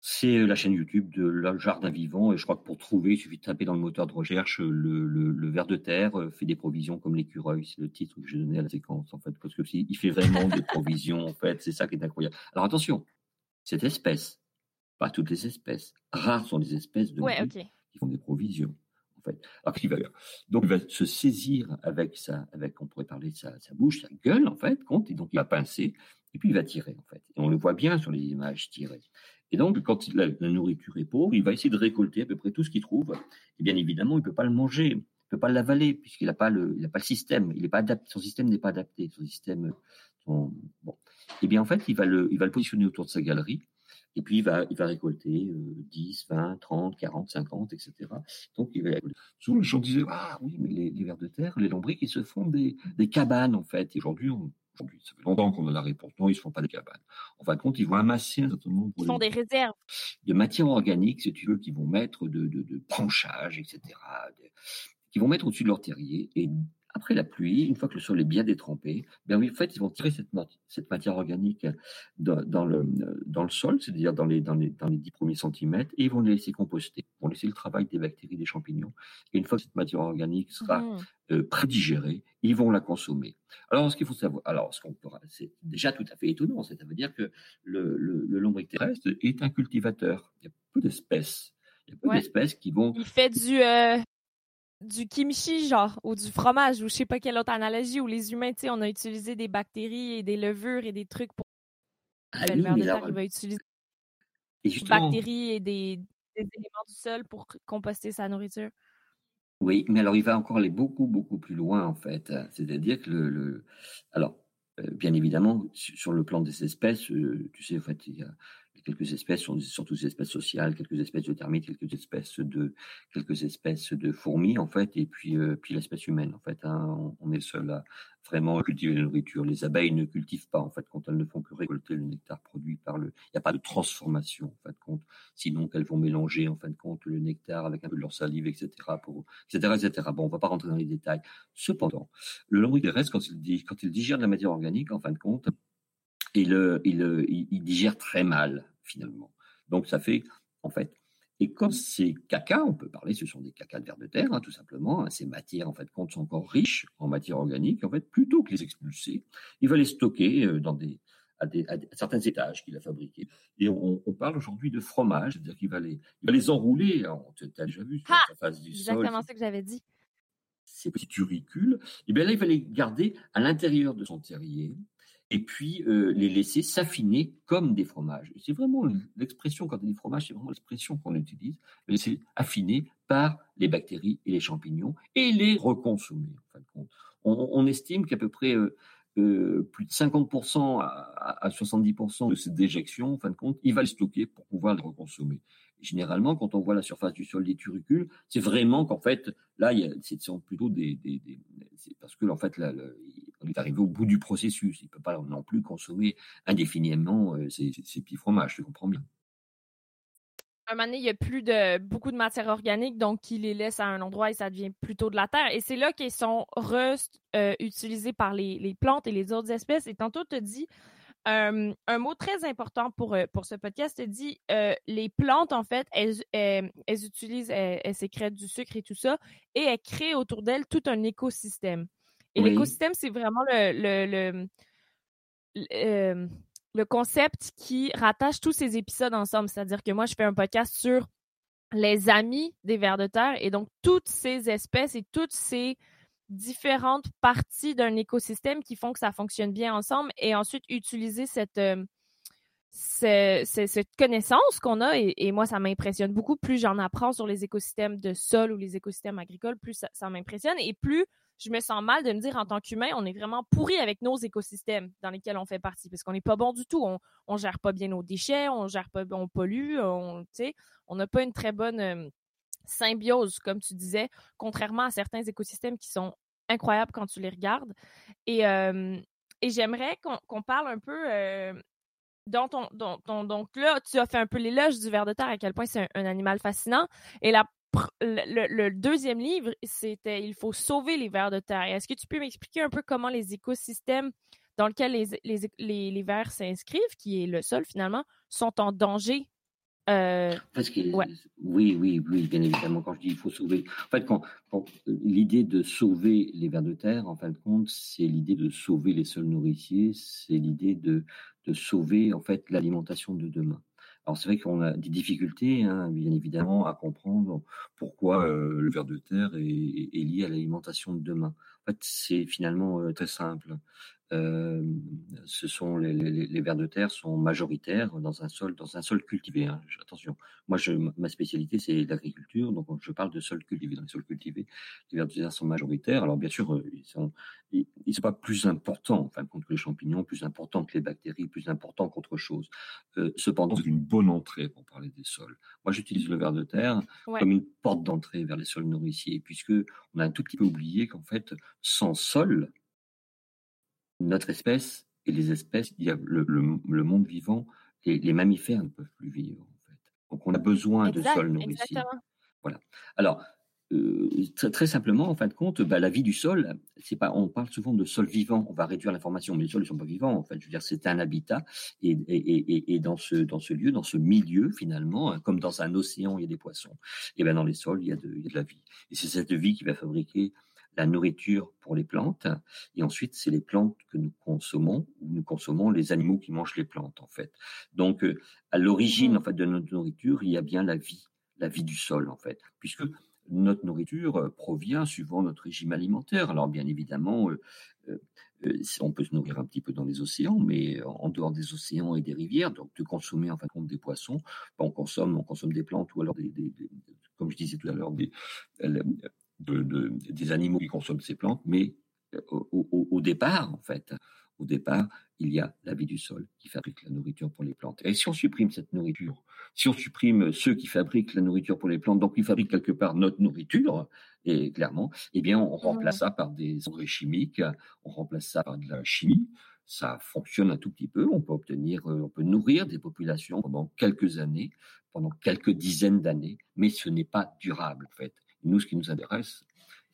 C'est euh, la chaîne YouTube de le Jardin Vivant. Et je crois que pour trouver, il suffit de taper dans le moteur de recherche le, le, ver de terre euh, fait des provisions comme l'écureuil. C'est le titre que j'ai donné à la séquence, en fait, parce que il fait vraiment des provisions. En fait, c'est ça qui est incroyable. Alors attention, cette espèce, pas toutes les espèces, rares sont les espèces de qui font des provisions. Alors, il va, donc, il va se saisir avec sa, avec, on pourrait parler sa, bouche, sa gueule, en fait, compte, et donc il va pincer, et puis il va tirer, en fait. On le voit bien sur les images tirer. Et donc, quand la, nourriture est pauvre, il va essayer de récolter à peu près tout ce qu'il trouve. Et bien évidemment, il ne peut pas le manger, il ne peut pas l'avaler, puisqu'il n'a pas le, pas le système. Il est pas adapté, son système n'est pas adapté. Son système, bon. Et bien en fait, il va le, il va le positionner autour de sa galerie. Et puis, il va, il va récolter 10, 20, 30, 40, 50, etc. Donc, il va Souvent, les gens disaient, ah oui, mais les, vers de terre, les lombriques, ils se font des, des cabanes, en fait. Et aujourd'hui, aujourd'hui, ça fait longtemps qu'on a la réponse. Non, ils ne se font pas des cabanes. En fin de compte, ils vont amasser un certain nombre ils font des réserves. de matières organiques, si tu veux, qui vont mettre de, de, de branchage, etc., qui vont mettre au-dessus de leur terrier. Et après la pluie, une fois que le sol est bien détrempé, bien en fait, ils vont tirer cette, cette matière organique dans, le, dans le sol, c'est-à-dire dans les, dans, les, dans les 10 premiers centimètres, et ils vont les laisser composter. Ils vont laisser le travail des bactéries, des champignons. Et une fois que cette matière organique sera mmh. euh, prédigérée, ils vont la consommer. Alors, ce qu'il faut savoir, alors, ce qu'on c'est déjà tout à fait étonnant. Ça veut dire que le, le, lombric terrestre est un cultivateur. Il y a peu d'espèces. Il y a peu d'espèces qui vont. Il fait du, euh, du kimchi, genre, ou du fromage, ou je sais pas quelle autre analogie, où les humains, tu sais, on a utilisé des bactéries et des levures et des trucs pour. Ah le ver de terre, il va utiliser des bactéries et des, éléments du sol pour composter sa nourriture. Oui, mais alors il va encore aller beaucoup, beaucoup plus loin, en fait. C'est-à-dire que le. Alors, euh, bien évidemment, sur le plan des espèces, euh, tu sais, en fait, il y a quelques espèces sont surtout des espèces sociales, quelques espèces de termites, quelques espèces de quelques espèces de fourmis en fait, et puis euh, puis l'espèce humaine en fait. Hein, on, est seul à vraiment cultiver la nourriture. Les abeilles ne cultivent pas en fait quand elles ne font que récolter le nectar produit par le. Il n'y a pas de transformation en fait de compte. Sinon qu'elles vont mélanger en fin de compte le nectar avec un peu de leur salive, etc. Etc. etc. Bon, on va pas rentrer dans les détails. Cependant, le lombric terrestre quand il digère de la matière organique en fin de compte il, il, il, digère très mal, finalement. Donc, ça fait, en fait, et comme ces caca, on peut parler, ce sont des caca de vers de terre, hein, tout simplement, hein, ces matières, en fait, compte sont encore riches en matière organique, en fait, plutôt que les expulser, il va les stocker euh, dans des, à, des, à, certains étages qu'il a fabriqués. Et on, parle aujourd'hui de fromage, c'est-à-dire qu'il va les, il va les enrouler, tu as déjà vu, sur la face du sol. Exactement ce que j'avais dit. Ces petits turicules, et bien là, il va les garder à l'intérieur de son terrier, et puis euh, les laisser s'affiner comme des fromages. C'est vraiment l'expression, quand on dit fromage, c'est vraiment l'expression qu'on utilise, laisser affiner par les bactéries et les champignons et les reconsommer. En fin de compte. On, estime qu'à peu près euh, euh, plus de 50% à, 70% de ces déjections, en fin de compte, il va les stocker pour pouvoir les reconsommer. Généralement, quand on voit la surface du sol des turucules, c'est vraiment qu'en fait, là, ce sont plutôt des, parce que en fait, là, on est arrivé au bout du processus. Il ne peut pas non plus consommer indéfiniment euh, ces, petits fromages. Je comprends bien. un moment donné, il n'y a plus de beaucoup de matière organique, donc il les laisse à un endroit et ça devient plutôt de la terre. Et c'est là qu'ils sont re-utilisés par les, plantes et les autres espèces. Et tantôt, tu dit un mot très important pour, euh, pour ce podcast dit euh, les plantes, en fait, elles, utilisent, elles, sécrètent du sucre et tout ça, et elles créent autour d'elles tout un écosystème. Et l'écosystème, c'est vraiment le, le, le, concept qui rattache tous ces épisodes ensemble. C'est-à-dire que moi, je fais un podcast sur les amis des vers de terre, et donc toutes ces espèces et toutes ces différentes parties d'un écosystème qui font que ça fonctionne bien ensemble et ensuite utiliser cette, euh, cette connaissance qu'on a. Et, moi, ça m'impressionne beaucoup. Plus j'en apprends sur les écosystèmes de sol ou les écosystèmes agricoles, plus ça, m'impressionne et plus je me sens mal de me dire en tant qu'humain, on est vraiment pourri avec nos écosystèmes dans lesquels on fait partie parce qu'on n'est pas bon du tout. On, on gère pas bien nos déchets, on gère pas, on pollue, on, on n'a pas une très bonne euh, symbiose, comme tu disais, contrairement à certains écosystèmes qui sont incroyables quand tu les regardes. Et, et j'aimerais qu'on parle un peu dans ton, donc là, tu as fait un peu l'éloge du ver de terre, à quel point c'est un, animal fascinant. Et la, le, deuxième livre, c'était Il faut sauver les vers de terre. Est-ce que tu peux m'expliquer un peu comment les écosystèmes dans lesquels les, les, les, les vers s'inscrivent, qui est le sol finalement, sont en danger? Euh, Parce que, Oui, oui, oui, bien évidemment. Quand je dis il faut sauver, en fait, quand, l'idée de sauver les vers de terre, en fin de compte, c'est l'idée de sauver les sols nourriciers, c'est l'idée de, de sauver en fait l'alimentation de demain. Alors c'est vrai qu'on a des difficultés, hein, bien évidemment, à comprendre pourquoi euh, le ver de terre est, lié à l'alimentation de demain. En fait, c'est finalement euh, très simple ce sont les, les, les, vers de terre sont majoritaires dans un sol dans un sol cultivé. Hein. Attention, moi je, ma spécialité c'est l'agriculture, donc je parle de sol cultivé. Dans les sols cultivés, les vers de terre sont majoritaires. Alors bien sûr, ils sont ils, sont pas plus importants, enfin contre les champignons, plus importants que les bactéries, plus importants qu'autre chose. Euh, cependant, c'est une bonne entrée pour parler des sols. Moi, j'utilise le ver de terre comme une porte d'entrée vers les sols nourriciers, puisque on a un tout petit peu oublié qu'en fait, sans sol, notre espèce et les espèces, il y a le, le, monde vivant, et les mammifères ne peuvent plus vivre. En fait. Donc on a besoin de sol nourricier. Voilà. Alors, euh, très, très, simplement, en fin de compte, bah, la vie du sol, c'est pas, on parle souvent de sol vivant. On va réduire l'information, mais les sols ne sont pas vivants. En fait, je veux dire, c'est un habitat, et, et, et, et, dans ce dans ce lieu, dans ce milieu, finalement, hein, comme dans un océan, il y a des poissons. Et ben dans les sols, il y a de, il y a de la vie. Et c'est cette vie qui va fabriquer la nourriture pour les plantes, et ensuite c'est les plantes que nous consommons, ou nous consommons les animaux qui mangent les plantes en fait. Donc euh, à l'origine mmh. en fait de notre nourriture, il y a bien la vie, la vie du sol en fait, puisque notre nourriture euh, provient suivant notre régime alimentaire. Alors bien évidemment, euh, on peut se nourrir un petit peu dans les océans, mais en dehors des océans et des rivières, donc de consommer en fin de compte des poissons, ben, on consomme, on consomme des plantes ou alors des, comme je disais tout à l'heure, des, de, des animaux qui consomment ces plantes, mais euh, au, départ, en fait, au départ, il y a la vie du sol qui fabrique la nourriture pour les plantes. Et si on supprime cette nourriture, si on supprime ceux qui fabriquent la nourriture pour les plantes, donc qui fabriquent quelque part notre nourriture, et clairement, eh bien, on remplace ça par des engrais chimiques, on remplace ça par de la chimie. Ça fonctionne un tout petit peu. On peut obtenir, euh, on peut nourrir des populations pendant quelques années, pendant quelques dizaines d'années, mais ce n'est pas durable, en fait. Nous, ce qui nous intéresse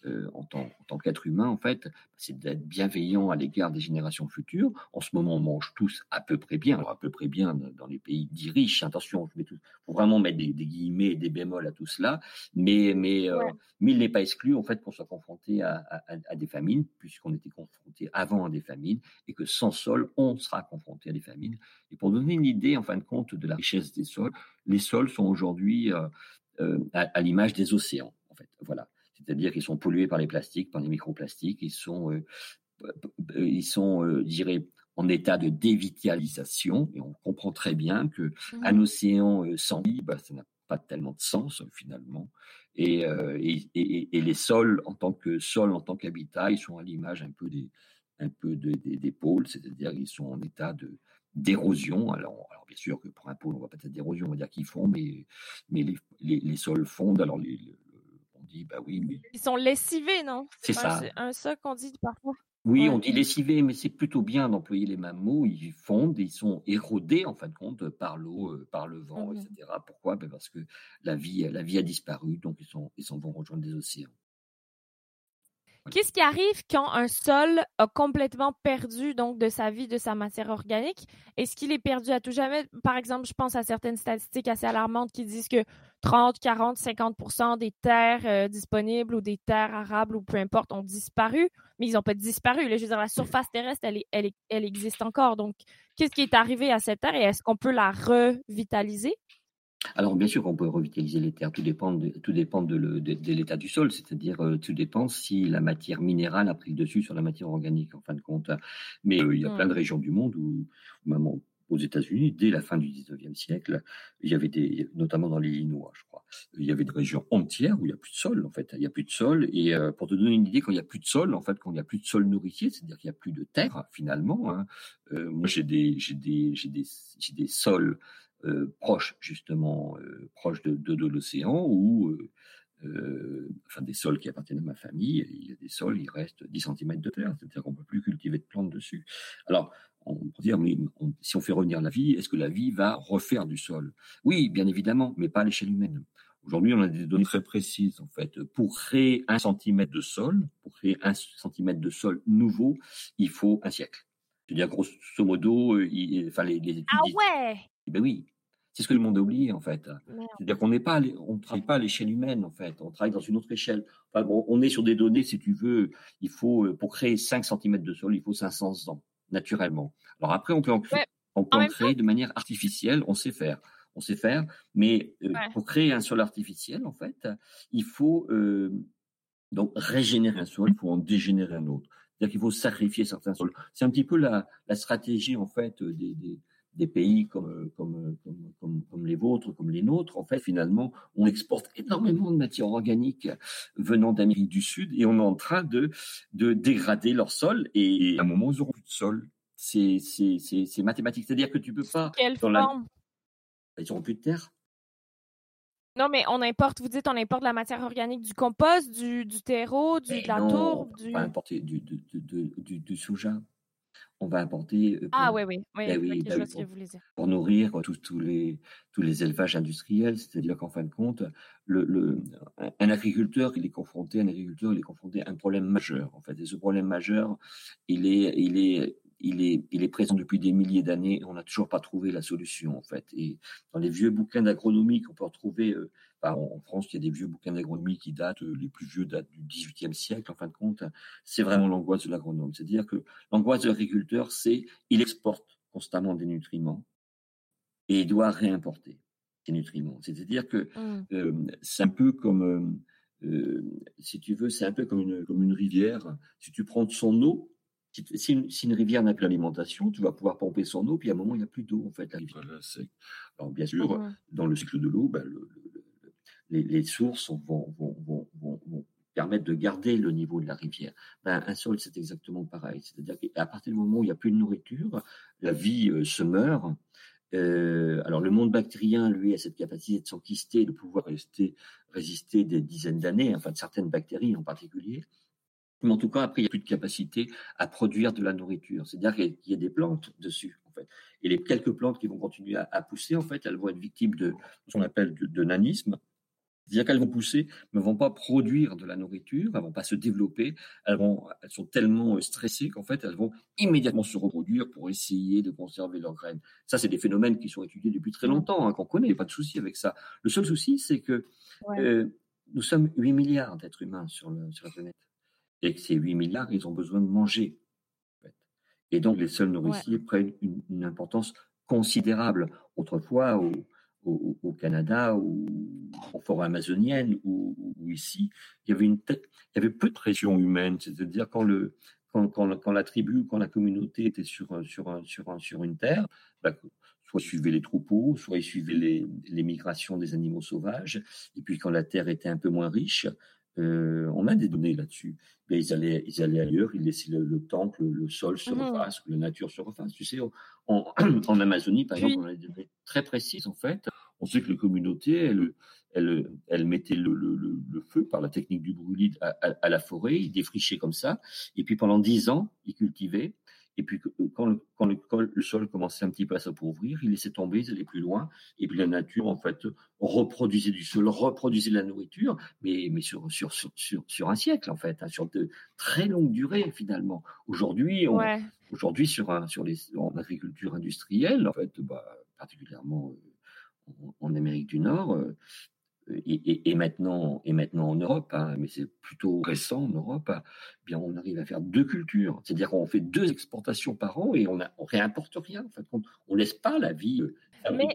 euh, en tant, tant qu'être humain, en fait, c'est d'être bienveillant à l'égard des générations futures. En ce moment, on mange tous à peu près bien, alors à peu près bien dans les pays dits riches. Attention, il faut vraiment mettre des, guillemets et des bémols à tout cela, mais, mais, euh, mais il n'est pas exclu en fait qu'on soit confronté à, à, des famines, puisqu'on était confronté avant à des famines, et que sans sol, on sera confronté à des famines. Et pour donner une idée, en fin de compte, de la richesse des sols, les sols sont aujourd'hui euh, à l'image des océans fait. Voilà. C'est-à-dire qu'ils sont pollués par les plastiques, par les microplastiques. Ils sont, euh, euh, ils sont, euh, je dirais, en état de dévitalisation. Et on comprend très bien que mmh. un océan sans vie, bah, ça n'a pas tellement de sens finalement. Et, et, et, les sols, en tant que sol, en tant qu'habitat, ils sont à l'image un peu des, un peu des, des, pôles, c'est-à-dire ils sont en état de, d'érosion. Alors, alors, bien sûr que pour un pôle, on ne va pas dire d'érosion, on va dire qu'ils font, mais, mais les, les, sols fondent. Alors, bah oui, mais. Ils sont lessivés, non? C'est ça. C'est un ça qu'on dit parfois? Oui, on dit lessivés, mais c'est plutôt bien d'employer les mêmes mots. Ils fondent, ils sont érodés en fin de compte par l'eau, euh, par le vent, mmh etc. Pourquoi? Ben Parce que la vie, la vie a disparu, donc ils sont, ils s'en vont rejoindre les océans. Qu'est-ce qui arrive quand un sol a complètement perdu donc de sa vie, de sa matière organique? Est-ce qu'il est perdu à tout jamais? Par exemple, je pense à certaines statistiques assez alarmantes qui disent que 30, 40, 50 des terres euh, disponibles ou des terres arables ou peu importe ont disparu, mais ils n'ont pas disparu. je veux dire, la surface terrestre, elle, elle, elle existe encore. Donc, qu'est-ce qui est arrivé à cette terre et est-ce qu'on peut la revitaliser? Alors bien sûr on peut revitaliser les terres, tout dépend de, tout dépend de, l'état du sol, c'est-à-dire euh, tout dépend si la matière minérale a pris le dessus sur la matière organique en fin de compte. Mais euh, il y a plein de mmh. régions du monde où, même aux États-Unis, dès la fin du 19e siècle, il y avait des, notamment dans l'Illinois, je crois, il y avait des régions entières où il n'y a plus de sol, en fait. Il n'y a plus de sol. Et euh, pour te donner une idée, quand il n'y a plus de sol, en fait, quand il n'y a plus de sol nourricier, c'est-à-dire qu'il n'y a plus de terre, finalement, hein, moi j'ai des, j'ai des, j'ai des, j'ai des sols euh, proche justement, euh, proche de, de, l'océan, ou euh, enfin des sols qui appartiennent à ma famille, il y a des sols, il reste 10 cm de terre, c'est-à-dire qu'on ne peut plus cultiver de plantes dessus. Alors, on peut dire, mais si on fait revenir la vie, est-ce que la vie va refaire du sol? Oui, bien évidemment, mais pas à l'échelle humaine. Aujourd'hui, on a des données très précises, en fait. Pour créer un centimètre de sol, pour créer un centimètre de sol nouveau, il faut un siècle. C'est-à-dire, grosso modo, il, enfin, les, les Ah ouais eh Ben oui, c'est ce que le monde a oublié, en fait. C'est-à-dire qu'on n'est pas, on ne travaille pas à l'échelle humaine, en fait. On travaille dans une autre échelle. Enfin, bon, on est sur des données, si tu veux, il faut, euh, pour créer 5 cm de sol, il faut 500 ans, naturellement. Alors après, on peut en créer, on peut en créer de manière artificielle, on sait faire. On sait faire, mais euh, pour créer un sol artificiel, en fait, il faut euh, donc régénérer un sol, il faut en dégénérer un autre. C'est-à-dire qu'il faut sacrifier certains sols. C'est un petit peu la, la stratégie, en fait, des, des des pays comme, comme, comme, comme, les vôtres, comme les nôtres, en fait, finalement, on exporte énormément de matières organiques venant d'Amérique du Sud et on est en train de, de dégrader leur sol et à un moment, ils n'auront plus de sol. C'est, c'est, c'est, mathématique. C'est-à-dire que tu peux pas. Quelle forme? Ils n'auront plus de terre. Non, mais on importe, vous dites, on importe la matière organique du compost, du, du terreau, du, de la tourbe. Du... On va importer du, du, du, du, du soja on va importer pour, ah oui, oui, oui, oui, ben pour, pour, nourrir tous, les, tous les élevages industriels. C'est-à-dire qu'en fin de compte, le, le, un agriculteur, il est confronté, un agriculteur, il est confronté à un problème majeur, en fait. Et ce problème majeur, il est, il est, il est, il est présent depuis des milliers d'années on n'a toujours pas trouvé la solution, en fait. Et dans les vieux bouquins d'agronomie qu'on peut retrouver euh, en France, il y a des vieux bouquins d'agronomie qui datent, euh, les plus vieux datent du XVIIIe siècle, en fin de compte. C'est vraiment l'angoisse de l'agronome. C'est-à-dire que l'angoisse de l'agriculteur, c'est il exporte constamment des nutriments et il doit réimporter ces nutriments. C'est-à-dire que mmh. euh, c'est un peu comme, euh, si tu veux, c'est un peu comme une, comme une rivière. Si tu prends son eau, si, une, rivière n'a plus d'alimentation, tu vas pouvoir pomper son eau, puis à un moment, il n'y a plus d'eau, en fait, la rivière. Alors, bien sûr, mmh. dans le cycle de l'eau, ben, le, les, sources vont, permettre de garder le niveau de la rivière. Ben, un sol, c'est exactement pareil. C'est-à-dire qu'à partir du moment où il n'y a plus de nourriture, la vie euh, se meurt. Euh, alors le monde bactérien, lui, a cette capacité de s'enquister, de pouvoir rester, résister des dizaines d'années, enfin de certaines bactéries en particulier. Mais en tout cas, après, il n'y a plus de capacité à produire de la nourriture. C'est-à-dire qu'il y a des plantes dessus, en fait. Et les quelques plantes qui vont continuer à, pousser, en fait, elles vont être victimes de ce qu'on appelle de nanisme. C'est-à-dire qu'elles vont pousser, mais ne vont pas produire de la nourriture, elles vont pas se développer, elles, vont, elles sont tellement euh, stressées qu'en fait, elles vont immédiatement se reproduire pour essayer de conserver leurs graines. Ça, c'est des phénomènes qui sont étudiés depuis très longtemps, hein, qu'on connaît, il n'y a pas de souci avec ça. Le seul souci, c'est que euh, nous sommes 8 milliards d'êtres humains sur, sur, la planète. Et que ces 8 milliards, ils ont besoin de manger. Et donc, les seuls nourriciers prennent une, une, importance considérable. Autrefois, au, au, Canada ou en forêt amazonienne ou, ici, il y avait peu de pression humaine, c'est-à-dire quand la tribu, quand la communauté était sur une terre, bah, soit ils suivaient les troupeaux, soit ils suivaient les, migrations des animaux sauvages, et puis quand la terre était un peu moins riche, Euh, on a des données là-dessus. Mais ils allaient, ils allaient ailleurs, ils laissaient le, temps que le, sol se mmh refasse, que la nature se refasse. Tu sais, en, Amazonie, par exemple, on a des données très précises en fait. On sait que les communautés, elles, elles, elles mettaient le, feu par la technique du brûlis à, à, la forêt, ils défrichaient comme ça, et puis pendant dix ans, ils cultivaient. Et puis, euh, quand le, quand le, sol commençait un petit peu à s'appauvrir, il laissait tomber, il allait plus loin. Et puis, la nature, en fait, reproduisait du sol, reproduisait de la nourriture, mais, mais sur, sur, sur, sur, un siècle, en fait, hein, sur de très longues durées, finalement. Aujourd'hui, aujourd'hui sur, un, sur les, en agriculture industrielle, en fait, bah, particulièrement euh, en, Amérique du Nord, et, maintenant, et maintenant en Europe, hein, mais c'est plutôt récent en Europe, eh bien on arrive à faire deux cultures. C'est-à-dire qu'on fait deux exportations par an et on réimporte rien. En fait, on ne laisse pas la vie. Euh, mais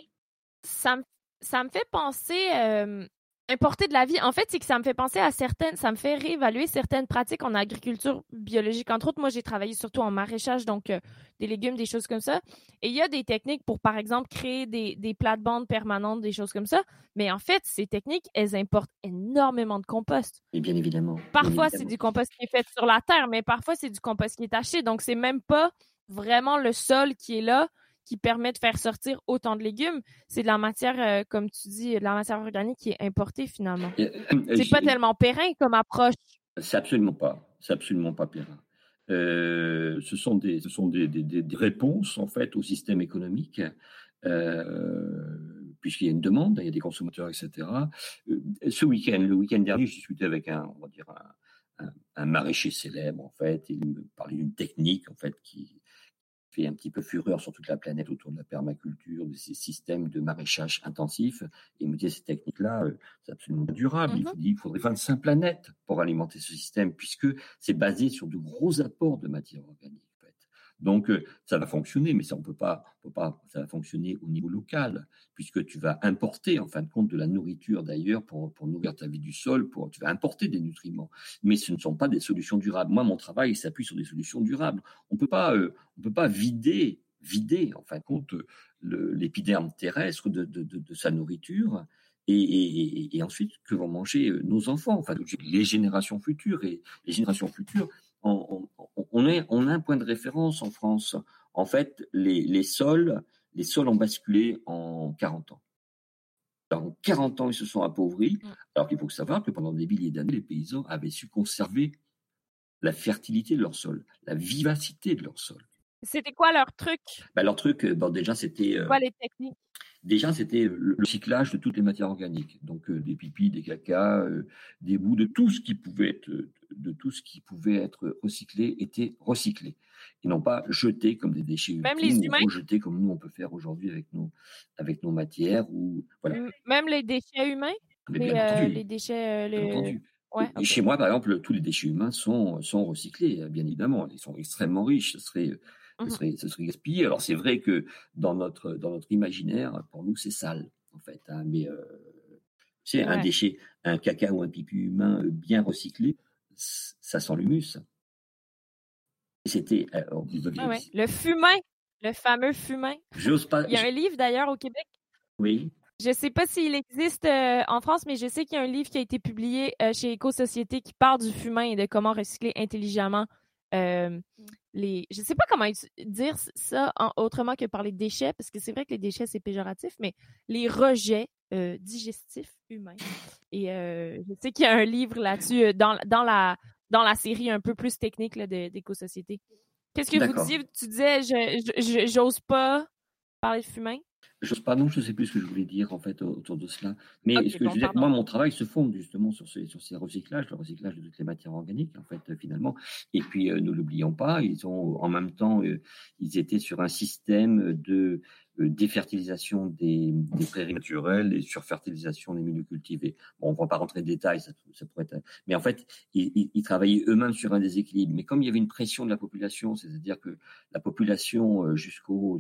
ça, ça me fait penser, euh, importer de la vie, en fait, c'est que ça me fait penser à certaines, ça me fait réévaluer certaines pratiques en agriculture biologique. Entre autres, moi, j'ai travaillé surtout en maraîchage, donc euh, des légumes, des choses comme ça. Et il y a des techniques pour, par exemple, créer des, des plates-bandes permanentes, des choses comme ça. Mais en fait, ces techniques, elles importent énormément de compost. Et bien évidemment. Parfois, c'est du compost qui est fait sur la terre, mais parfois, c'est du compost qui est taché. Donc, c'est même pas vraiment le sol qui est là qui permet de faire sortir autant de légumes, c'est de la matière, euh, comme tu dis, de la matière organique qui est importée finalement. Euh, euh, c'est pas tellement périn comme approche. C'est absolument pas. C'est absolument pas périn. ce sont des, ce sont des, des, réponses en fait au système économique. puisqu'il y a une demande, il y a des consommateurs, etc. ce week-end, le week-end dernier, j'ai discuté avec un, on va dire un, un, maraîcher célèbre en fait. Il me parlait d'une technique en fait qui, un petit peu fureur sur toute la planète autour de la permaculture, de ces systèmes de maraîchage intensif. Et il me disait, ces techniques-là, euh, c'est absolument durable. Il, mm-hmm. il faudrait 25 planètes pour alimenter ce système, puisque c'est basé sur de gros apports de matière organique. Donc, euh, ça va fonctionner, mais ça, on peut pas, ça va fonctionner au niveau local, puisque tu vas importer, en fin de compte, de la nourriture d'ailleurs pour, pour nourrir ta vie du sol, pour, tu vas importer des nutriments. Mais ce ne sont pas des solutions durables. Moi, mon travail s'appuie sur des solutions durables. On peut pas, euh, on peut pas vider, vider, en fin de compte, l'épiderme terrestre de, sa nourriture. Et, et, et, ensuite, que vont manger euh, nos enfants, enfin les générations futures. Et les générations futures, on, on, a un point de référence en France. En fait, les, sols, les sols ont basculé en 40 ans. En 40 ans, ils se sont appauvris, mm. alors qu'il faut savoir que pendant des milliers d'années, les paysans avaient su conserver la fertilité de leur sol, la vivacité de leur sol. C'était quoi leur truc? Bah, Leur truc, euh, bon, déjà, c'était. Euh, quoi les techniques? Déjà, c'était le cyclage de toutes les matières organiques, donc euh, des pipis, des cacas, des bouts, de tout ce qui pouvait être, de tout ce qui pouvait être recyclé était recyclé et non pas jeté comme des déchets Même les humains ou comme nous on peut faire aujourd'hui avec nos avec nos matières ou voilà. Même les déchets humains, les, les, déchets. Ouais, Chez moi, par exemple, tous les déchets humains sont, sont recyclés, bien évidemment. Ils sont extrêmement riches. Ce serait, ce mmh serait, ce serait gaspillé. Alors, c'est vrai que dans notre, dans notre imaginaire, pour nous, c'est sale, en fait. Hein, mais euh, c'est un déchet, un caca ou un pipi humain euh, bien recyclé, ça sent l'humus. C'était. Euh, le fumain, le fameux fumain. J'ose pas. Il y a un livre d'ailleurs au Québec. Oui. Je ne sais pas s'il existe en France, mais je sais qu'il y a un livre qui a été publié chez Éco-Société qui parle du fumain et de comment recycler intelligemment mmh les, je sais pas comment dire ça autrement que par les déchets, parce que c'est vrai que les déchets, c'est péjoratif, mais les rejets euh, digestifs humains. Et euh, je sais qu'il y a un livre là-dessus dans, dans, la, dans la série un peu plus technique d'éco-société. Qu'est-ce que vous disiez? Tu disais, je j'ose pas parler de fumain? J'ose pas, non, je ne sais plus ce que je voulais dire en fait autour de cela. Mais ce que je disais, moi, mon travail se fonde justement sur ces, sur ces recyclages, le recyclage de toutes les matières organiques, en fait, finalement. Et puis, ne l'oublions pas, ils ont en même temps, ils étaient sur un système de euh, défertilisation des, des, prairies naturelles et surfertilisation des milieux cultivés. Bon, on ne va pas rentrer de détails, ça, pourrait être... Mais en fait, ils, travaillaient eux-mêmes sur un déséquilibre. Mais comme il y avait une pression de la population, c'est-à-dire que la population euh, jusqu'au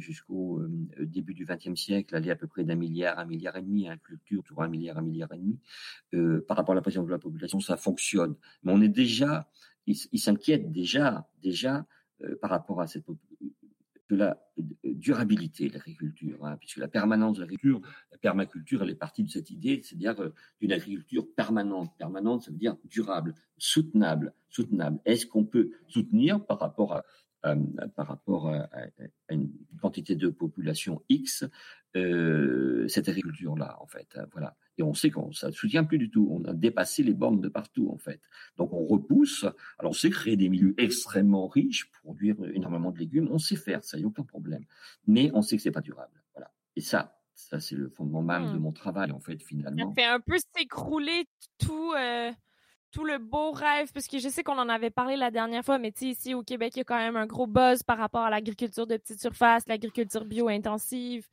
euh, début du XXe siècle allait à peu près d'un milliard, un milliard et demi, hein, culture, toujours un milliard, un milliard et demi, euh, par rapport à la pression de la population, ça fonctionne. Mais on est déjà, ils s'inquiètent déjà, déjà par rapport à cette de la durabilité de l'agriculture, hein, puisque la permanence de l'agriculture, la permaculture, elle est partie de cette idée, c'est-à-dire d'une agriculture permanente. Permanente, ça veut dire durable, soutenable, soutenable. Est-ce qu'on peut soutenir par rapport à euh, par rapport à, une quantité de population X, euh, cette agriculture-là, en fait. Hein, voilà. Et on sait qu'on ça ne soutient plus du tout. On a dépassé les bornes de partout, en fait. Donc on repousse. Alors on sait créer des milieux extrêmement riches, produire énormément de légumes. On sait faire ça, il n'y a aucun problème. Mais on sait que c'est pas durable. Voilà. Et ça, ça c'est le fondement même de mmh. mon travail, en fait, finalement. Ça fait un peu s'écrouler tout. Euh, tout le beau rêve, parce que je sais qu'on en avait parlé la dernière fois, mais ici au Québec, il y a quand même un gros buzz par rapport à l'agriculture de petite surface, l'agriculture bio-intensive,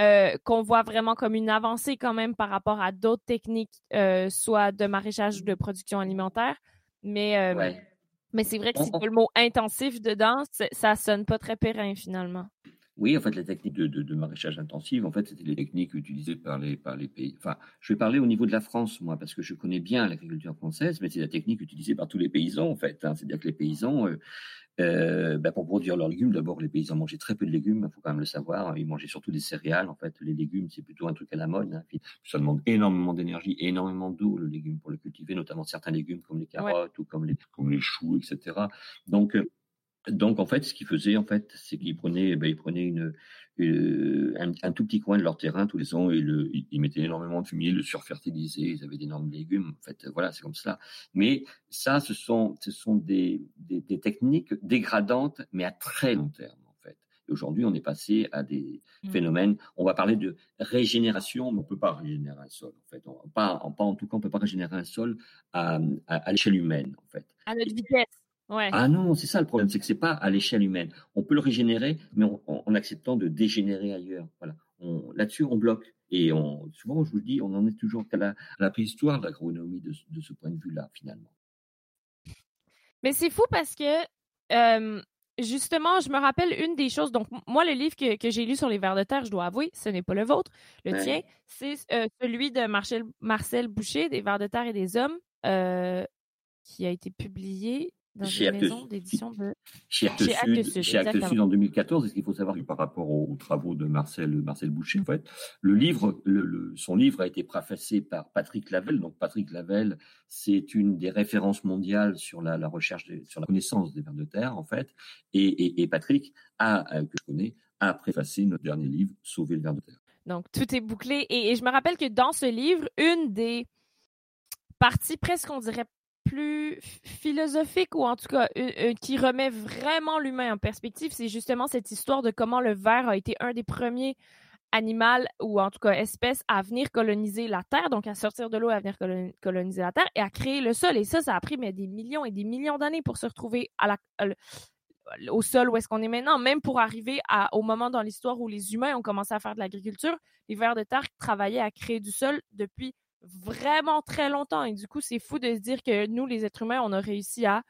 euh, qu'on voit vraiment comme une avancée quand même par rapport à d'autres techniques, euh, soit de maraîchage ou de production alimentaire. Mais, euh, mais c'est vrai que si tu le mot intensif dedans, ça sonne pas très périn finalement. Oui, en fait, les techniques de, maraîchage intensif, en fait, c'était les techniques utilisées par les, par les pays. Enfin, je vais parler au niveau de la France, moi, parce que je connais bien l'agriculture française, mais c'est la technique utilisée par tous les paysans, en fait. Hein. C'est-à-dire que les paysans, euh, euh, ben, pour produire leurs légumes, d'abord, les paysans mangeaient très peu de légumes, il faut quand même le savoir. Ils mangeaient surtout des céréales, en fait. Les légumes, c'est plutôt un truc à la mode. Hein. ça demande énormément d'énergie, énormément d'eau, le légume, pour le cultiver, notamment certains légumes comme les carottes ou comme les, comme les choux, etc. Donc, euh, donc en fait, ce qu'ils faisaient en fait, c'est qu'ils prenaient, ben, ils prenaient une, un, tout petit coin de leur terrain tous les ans et le, ils mettaient énormément de fumier, le surfertilisaient, ils avaient d'énormes légumes. En fait, voilà, c'est comme cela. Mais ça, ce sont, ce sont des, des, techniques dégradantes, mais à très long terme. En fait. aujourd'hui, on est passé à des mmh. phénomènes. On va parler de régénération, mais on peut pas régénérer un sol. En fait, pas, pas en tout cas, on peut pas régénérer un sol à, à, à l'échelle humaine. En fait. À notre vitesse. Ah non, c'est ça le problème, c'est que c'est pas à l'échelle humaine. On peut le régénérer, mais en acceptant de dégénérer ailleurs. Voilà. Là-dessus, on bloque. Et on, souvent, je vous dis, on en est toujours qu'à la, la, préhistoire de l'agronomie de, de, ce point de vue-là, finalement. Mais c'est fou parce que, justement, je me rappelle une des choses. Donc, moi, le livre que, que j'ai lu sur les vers de terre, je dois avouer, ce n'est pas le vôtre. Le tien, c'est euh, celui de Marcel, Marcel Boucher, des vers de terre et des hommes, euh, qui a été publié chez Actes Sud, en 2014. Et ce qu'il faut savoir que par rapport aux, travaux de Marcel, Marcel Boucher, en fait, le livre, le, son livre a été préfacé par Patrick Lavelle. Donc Patrick Lavelle, c'est une des références mondiales sur la, recherche, sur la connaissance des vers de terre, en fait. Et, Patrick a, euh, que je connais, a préfacé notre dernier livre, Sauver le ver de terre. Donc tout est bouclé. et je me rappelle que dans ce livre, une des parties presque, on dirait plus philosophique ou en tout cas euh, qui remet vraiment l'humain en perspective, c'est justement cette histoire de comment le ver a été un des premiers animaux ou en tout cas espèces à venir coloniser la Terre, donc à sortir de l'eau à venir coloniser la Terre et à créer le sol. Et ça, ça a pris mais, des millions et des millions d'années pour se retrouver à la, au sol où est-ce qu'on est maintenant, même pour arriver à, au moment dans l'histoire où les humains ont commencé à faire de l'agriculture, les vers de terre travaillaient à créer du sol depuis vraiment très longtemps. Et du coup, c'est fou de se dire que nous, les êtres humains, on a réussi à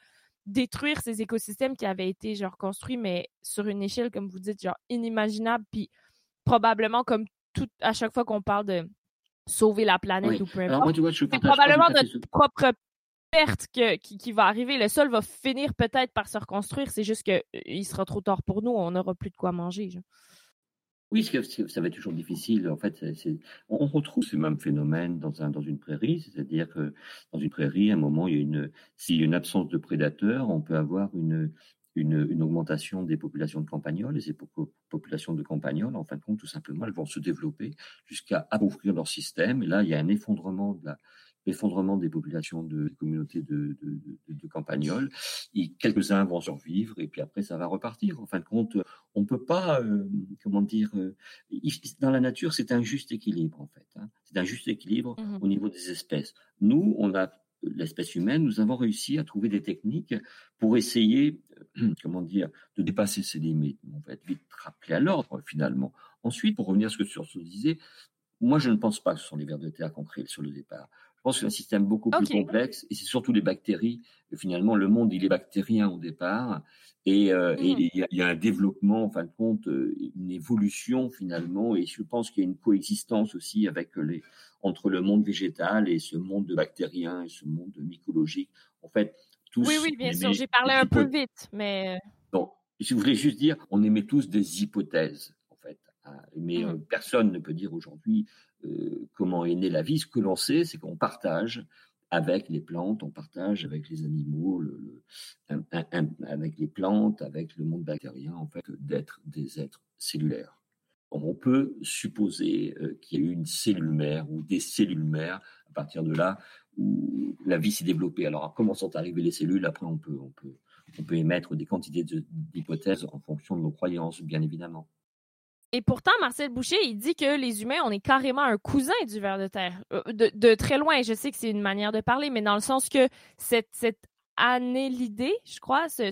détruire ces écosystèmes qui avaient été genre construits, mais sur une échelle, comme vous dites, genre inimaginable. Puis probablement comme tout à chaque fois qu'on parle de sauver la planète ou peu importe, c'est probablement notre propre perte qui, qui, va arriver. Le sol va finir peut-être par se reconstruire. C'est juste qu'il euh, sera trop tard pour nous. On n'aura plus de quoi manger. Oui, ça va être toujours difficile. En fait, on retrouve ces mêmes phénomènes dans, un, dans une prairie, c'est-à-dire que dans une prairie, à un moment, il y a une, s'il y a une absence de prédateurs, on peut avoir une, une, une, augmentation des populations de campagnols. Et ces populations de campagnols, en fin de compte, tout simplement, elles vont se développer jusqu'à appauvrir leur système. Et là, il y a un effondrement de la, l'effondrement des populations de communautés de, de, de, campagnols. Quelques-uns vont survivre et puis après ça va repartir. En fin de compte, on peut pas, euh, comment dire, euh, dans la nature c'est un juste équilibre en fait. Hein. C'est un juste équilibre mmh au niveau des espèces. Nous, on a l'espèce humaine, nous avons réussi à trouver des techniques pour essayer, euh, comment dire, de dépasser ces limites. On va être vite rappelé à l'ordre finalement. Ensuite, pour revenir à ce que Sursaut disait, moi je ne pense pas que ce sont les vers de terre qu'on crée sur le départ. Je pense que c'est un système beaucoup plus complexe et c'est surtout les bactéries. finalement, le monde, il est bactérien au départ et, euh, mmh. il, y a, un développement, en fin de compte, euh, une évolution finalement. Et je pense qu'il y a une coexistence aussi avec les, entre le monde végétal et ce monde de bactériens et ce monde mycologique. En fait, tous. Oui, oui, bien sûr. J'ai parlé un peu vite, mais. Donc, je voulais juste dire, on émet tous des hypothèses. Mais mmh. personne ne peut dire aujourd'hui comment est née la vie. Ce que l'on sait, c'est qu'on partage avec les plantes, on partage avec les animaux, le, avec les plantes, avec le monde bactérien, en fait, d'être des êtres cellulaires. On peut supposer euh, qu'il y a eu une cellule mère ou des cellules mères à partir de là où la vie s'est développée. Alors, comment sont arrivées les cellules? Après, on peut, on peut, on peut émettre des quantités d'hypothèses en fonction de nos croyances, bien évidemment. Et pourtant, Marcel Boucher, il dit que les humains, on est carrément un cousin du ver de terre. Euh, de, très loin, je sais que c'est une manière de parler, mais dans le sens que cette, cette annélidé, je crois, ce,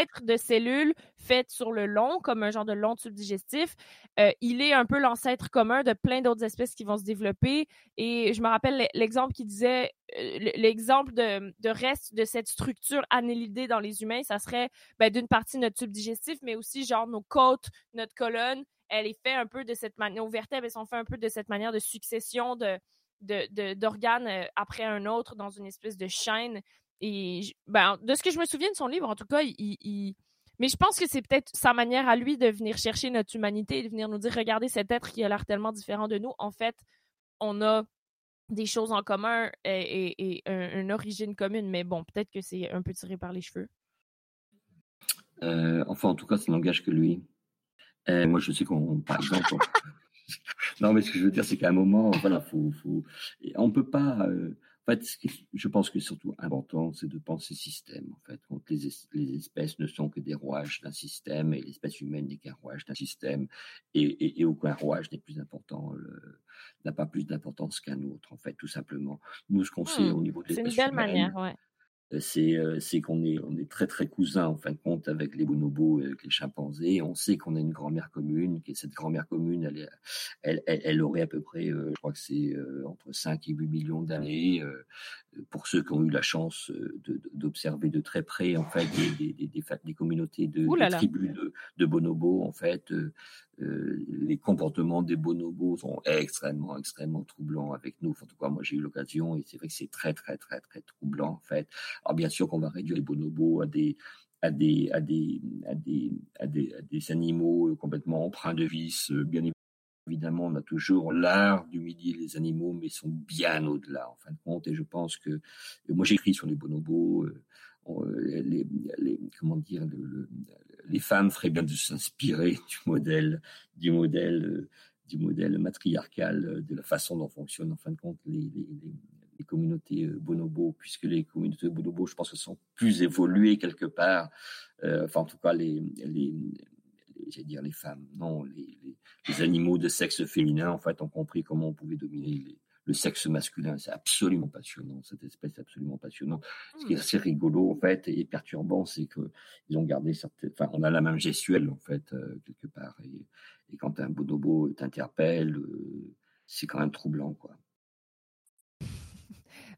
être de cellules faites sur le long, comme un genre de long tube digestif. Euh, il est un peu l'ancêtre commun de plein d'autres espèces qui vont se développer. Et je me rappelle l'exemple qui disait, euh, l'exemple de, de, reste de cette structure annélidée dans les humains, ça serait ben, d'une partie notre tube digestif, mais aussi genre nos côtes, notre colonne. Elle est faite un peu de cette manière, nos vertèbres, elles sont faites un peu de cette manière de succession de, d'organes euh, après un autre dans une espèce de chaîne. Et ben, de ce que je me souviens de son livre, en tout cas, il, mais je pense que c'est peut-être sa manière à lui de venir chercher notre humanité et de venir nous dire regardez cet être qui a l'air tellement différent de nous. En fait, on a des choses en commun et, une origine commune, mais bon, peut-être que c'est un peu tiré par les cheveux. Euh, enfin, en tout cas, ça n'engage que lui. Euh, moi, je sais qu'on, par exemple, non, mais ce que je veux dire, c'est qu'à un moment, voilà, faut, faut, on peut pas. Euh, en fait, ce je pense que surtout important, c'est de penser système. En fait, quand les, les, espèces ne sont que des rouages d'un système et l'espèce humaine n'est qu'un rouage d'un système, et, et, aucun rouage n'est plus important, n'a pas plus d'importance qu'un autre. En fait, tout simplement. Nous, ce qu'on sait mmh. au niveau des C'est une belle manière, ouais. Euh, euh, c'est qu'on est, très très cousins en fin de compte avec les bonobos avec les chimpanzés. On sait qu'on a une grand-mère commune, que cette grand-mère commune, elle, elle, elle, aurait à peu près, euh, je crois que c'est entre 5 et 8 millions d'années. Pour ceux qui ont eu la chance d'observer de, très près en fait des, des, des, des communautés de, tribus de, de, bonobos, en fait, les comportements des bonobos sont extrêmement extrêmement troublants avec nous. En tout cas, moi j'ai eu l'occasion et c'est vrai que c'est très très très très troublant en fait. Alors bien sûr qu'on va réduire les bonobos à des à des, à des, à des, à des, des animaux euh, complètement empreints de vices. Euh, bien évidemment, on a toujours l'art d'humilier les animaux, mais ils sont bien au-delà, en fin de compte. Et je pense que, moi j'écris sur les bonobos, euh, les, les, comment dire, les femmes feraient bien de s'inspirer du modèle, du modèle, du modèle matriarcal, de la façon dont fonctionnent en fin de compte les, communautés euh, bonobo, puisque les communautés bonobo, je pense sont plus évoluées quelque part. Euh, enfin, en tout cas, les, les, les dire les femmes, non, les, les, animaux de sexe féminin, en fait, ont compris comment on pouvait dominer le sexe masculin. C'est absolument passionnant, cette espèce absolument passionnante. Ce qui est mmh. assez rigolo, en fait, et perturbant, c'est qu'ils ont gardé certaines, enfin, on a la même gestuelle, en fait, euh, quelque part. Et, et, quand un bonobo t'interpelle, c'est quand même troublant, quoi.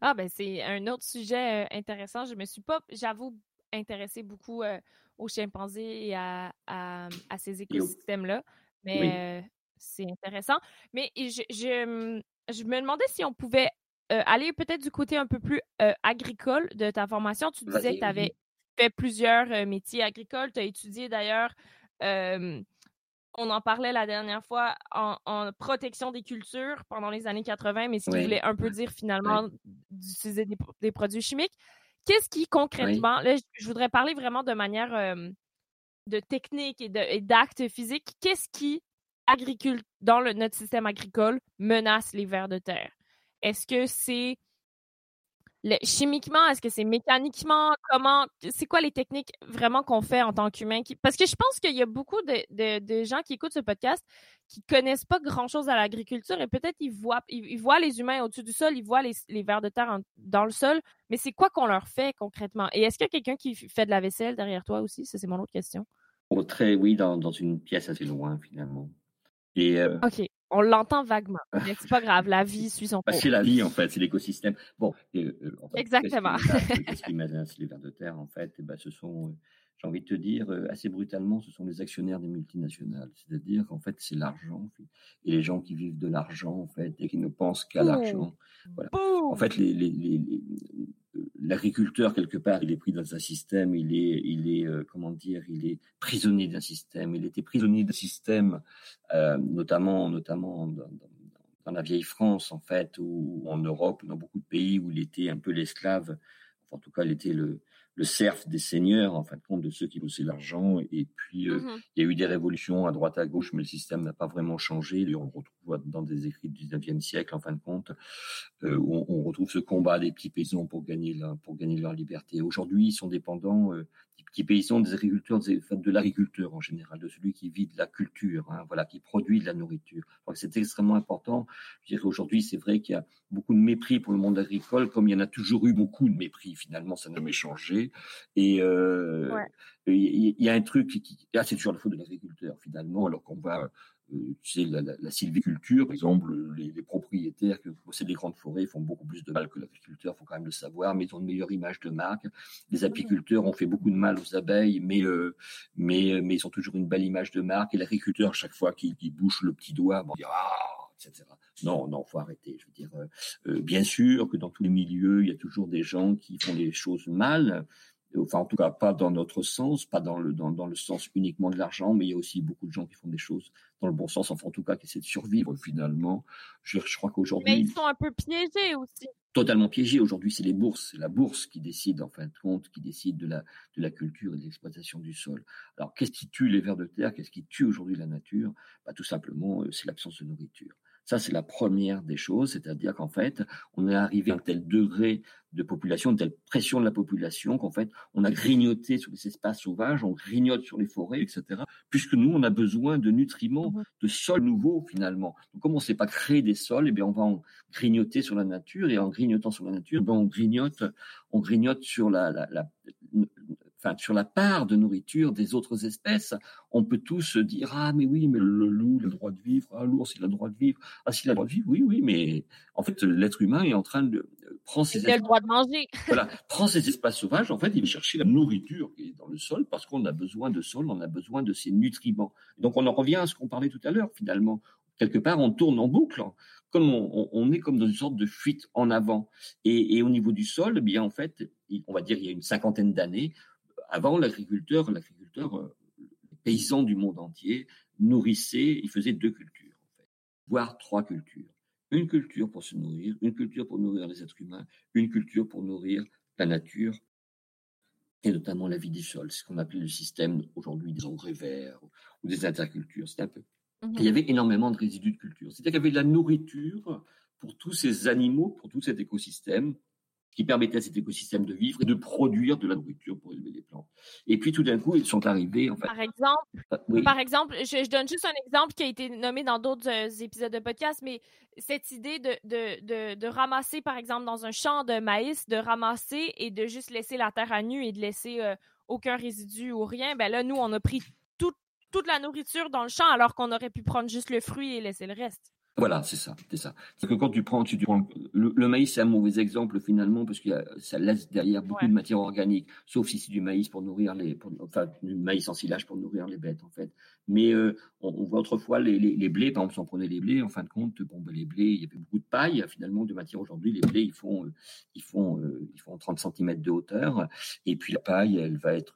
Ah, ben c'est un autre sujet euh, intéressant. Je me suis pas, j'avoue, intéressée beaucoup euh, aux chimpanzés et à, à, ces écosystèmes-là. Mais euh, c'est intéressant. Mais je, je, je, me demandais si on pouvait aller peut-être du côté un peu plus agricole de ta formation. Tu disais que tu avais fait plusieurs métiers agricoles. Tu as étudié d'ailleurs on en parlait la dernière fois en, protection des cultures pendant les années 80, mais ce qui voulait un peu dire finalement d'utiliser des, produits chimiques. Qu'est-ce qui concrètement, là, je voudrais parler vraiment de manière euh, de technique et d'actes physiques, qu'est-ce qui, dans notre système agricole, menace les vers de terre? Est-ce que c'est chimiquement, est-ce que c'est mécaniquement? Comment, c'est quoi les techniques vraiment qu'on fait en tant qu'humain? Parce que je pense qu'il y a beaucoup de, gens qui écoutent ce podcast qui connaissent pas grand-chose à l'agriculture et peut-être ils voient, ils, voient les humains au-dessus du sol, ils voient les, vers de terre dans le sol, mais c'est quoi qu'on leur fait concrètement? Et est-ce qu'il y a quelqu'un qui fait de la vaisselle derrière toi aussi? Ça, c'est mon autre question. Oh, très, oui, dans, une pièce assez loin, finalement. Et, euh, OK. On l'entend vaguement, mais c'est pas grave, la vie suit son cours. c'est la vie en fait, c'est l'écosystème. Bon, euh, exactement. Qu'est-ce qui menace les vers de terre en fait? Eh ben, ce sont, euh, j'ai envie de te dire euh, assez brutalement, ce sont les actionnaires des multinationales. C'est-à-dire qu'en fait, c'est l'argent et les gens qui vivent de l'argent en fait et qui ne pensent qu'à l'argent. Voilà. En fait, les, les, les, l'agriculteur quelque part, il est pris dans un système, il est, il est, comment dire, il est prisonnier d'un système. Il était prisonnier d'un système, notamment, notamment dans, dans, la vieille France en fait, ou en Europe, dans beaucoup de pays où il était un peu l'esclave. en tout cas, il était le, le serf des seigneurs, en fin de compte, de ceux qui poussaient l'argent. Et puis, euh, mmh il y a eu des révolutions à droite, à gauche, mais le système n'a pas vraiment changé. Et on retrouve dans des écrits du 19e siècle, en fin de compte, euh, où on, retrouve ce combat des petits paysans pour gagner, pour gagner leur liberté. Aujourd'hui, ils sont dépendants euh, petits paysans, des agriculteurs, de l'agriculteur en général, de celui qui vit de la culture, hein, voilà, qui produit de la nourriture. C'est extrêmement important. Je dirais aujourd'hui, c'est vrai qu'il y a beaucoup de mépris pour le monde agricole, comme il y en a toujours eu beaucoup de mépris. Finalement, ça n'a jamais changé. Et euh, il y, a un truc qui, là, c'est toujours la faute de l'agriculteur finalement, alors qu'on va euh, tu sais, la, la, sylviculture, par exemple, les, les, propriétaires qui possèdent des grandes forêts font beaucoup plus de mal que l'agriculteur, il faut quand même le savoir, mais ils ont une meilleure image de marque. Les apiculteurs ont fait beaucoup de mal aux abeilles, mais, euh, mais, mais ils ont toujours une belle image de marque. Et l'agriculteur, chaque fois qu'il bouche le petit doigt, bon, dire ah, etc. Non, non, faut arrêter. Je veux dire, euh, bien sûr que dans tous les milieux, il y a toujours des gens qui font les choses mal, enfin en tout cas pas dans notre sens, pas dans le, dans, dans le sens uniquement de l'argent, mais il y a aussi beaucoup de gens qui font des choses dans le bon sens, enfin en tout cas qui essaient de survivre finalement. Je, je crois qu'aujourd'hui... Mais ils sont un peu piégés aussi. Totalement piégés. Aujourd'hui, c'est les bourses, c'est la bourse qui décide en fin de compte, qui décide de la, de la culture et de l'exploitation du sol. Alors qu'est-ce qui tue les vers de terre? Qu'est-ce qui tue aujourd'hui la nature? Bah, Tout simplement, euh, c'est l'absence de nourriture. Ça, c'est la première des choses, c'est-à-dire qu'en fait, on est arrivé à un tel degré de population, une telle pression de la population qu'en fait, on a grignoté sur les espaces sauvages, on grignote sur les forêts, etc. Puisque nous, on a besoin de nutriments, mmh de sols nouveaux finalement. Donc, comme on ne sait pas créer des sols, eh bien, on va en grignoter sur la nature et en grignotant sur la nature, ben, on grignote, on grignote sur la, la, la sur la part de nourriture des autres espèces, on peut tous dire ah mais oui mais le loup a le droit de vivre, ah l'ours il a le droit de vivre, ah s'il a le droit de vivre, oui oui mais en fait l'être humain est en train de euh, prendre ses il a le droit de manger. voilà, prend ses espaces sauvages, en fait il va chercher la nourriture qui est dans le sol parce qu'on a besoin de sol, on a besoin de ces nutriments. Donc on en revient à ce qu'on parlait tout à l'heure finalement. Quelque part on tourne en boucle comme on, est comme dans une sorte de fuite en avant. Et, et au niveau du sol, eh bien en fait, on va dire il y a une cinquantaine d'années, avant, l'agriculteur, l'agriculteur, euh, les paysans du monde entier nourrissaient, ils faisaient deux cultures, en fait, voire trois cultures. Une culture pour se nourrir, une culture pour nourrir les êtres humains, une culture pour nourrir la nature et notamment la vie du sol, ce qu'on appelle le système aujourd'hui des engrais verts ou des intercultures. C'est un peu. Mhm. Il y avait énormément de résidus de culture. C'est-à-dire qu'il y avait de la nourriture pour tous ces animaux, pour tout cet écosystème, qui permettait à cet écosystème de vivre et de produire de la nourriture pour élever les plantes. Et puis tout d'un coup, ils sont arrivés. En fait, par exemple, euh, par exemple je, donne juste un exemple qui a été nommé dans d'autres euh, épisodes de podcast, mais cette idée de, de, de, de, ramasser, par exemple, dans un champ de maïs, de ramasser et de juste laisser la terre à nu et de laisser euh, aucun résidu ou rien, ben là, nous, on a pris toute la nourriture dans le champ alors qu'on aurait pu prendre juste le fruit et laisser le reste. Voilà, c'est ça, c'est ça. C'est que quand tu prends, tu, prends le, maïs, c'est un mauvais exemple finalement parce que ça laisse derrière beaucoup de matière organique, sauf si c'est du maïs pour nourrir les, enfin du maïs en silage pour nourrir les bêtes en fait. Mais euh, on, voit autrefois les, les, blés, par exemple, si on prenait les blés, en fin de compte, bon, ben, les blés, il y avait beaucoup de paille finalement de matière aujourd'hui. Les blés, ils font, euh, ils font, euh, ils font 30 cm de hauteur, et puis la paille, elle va être,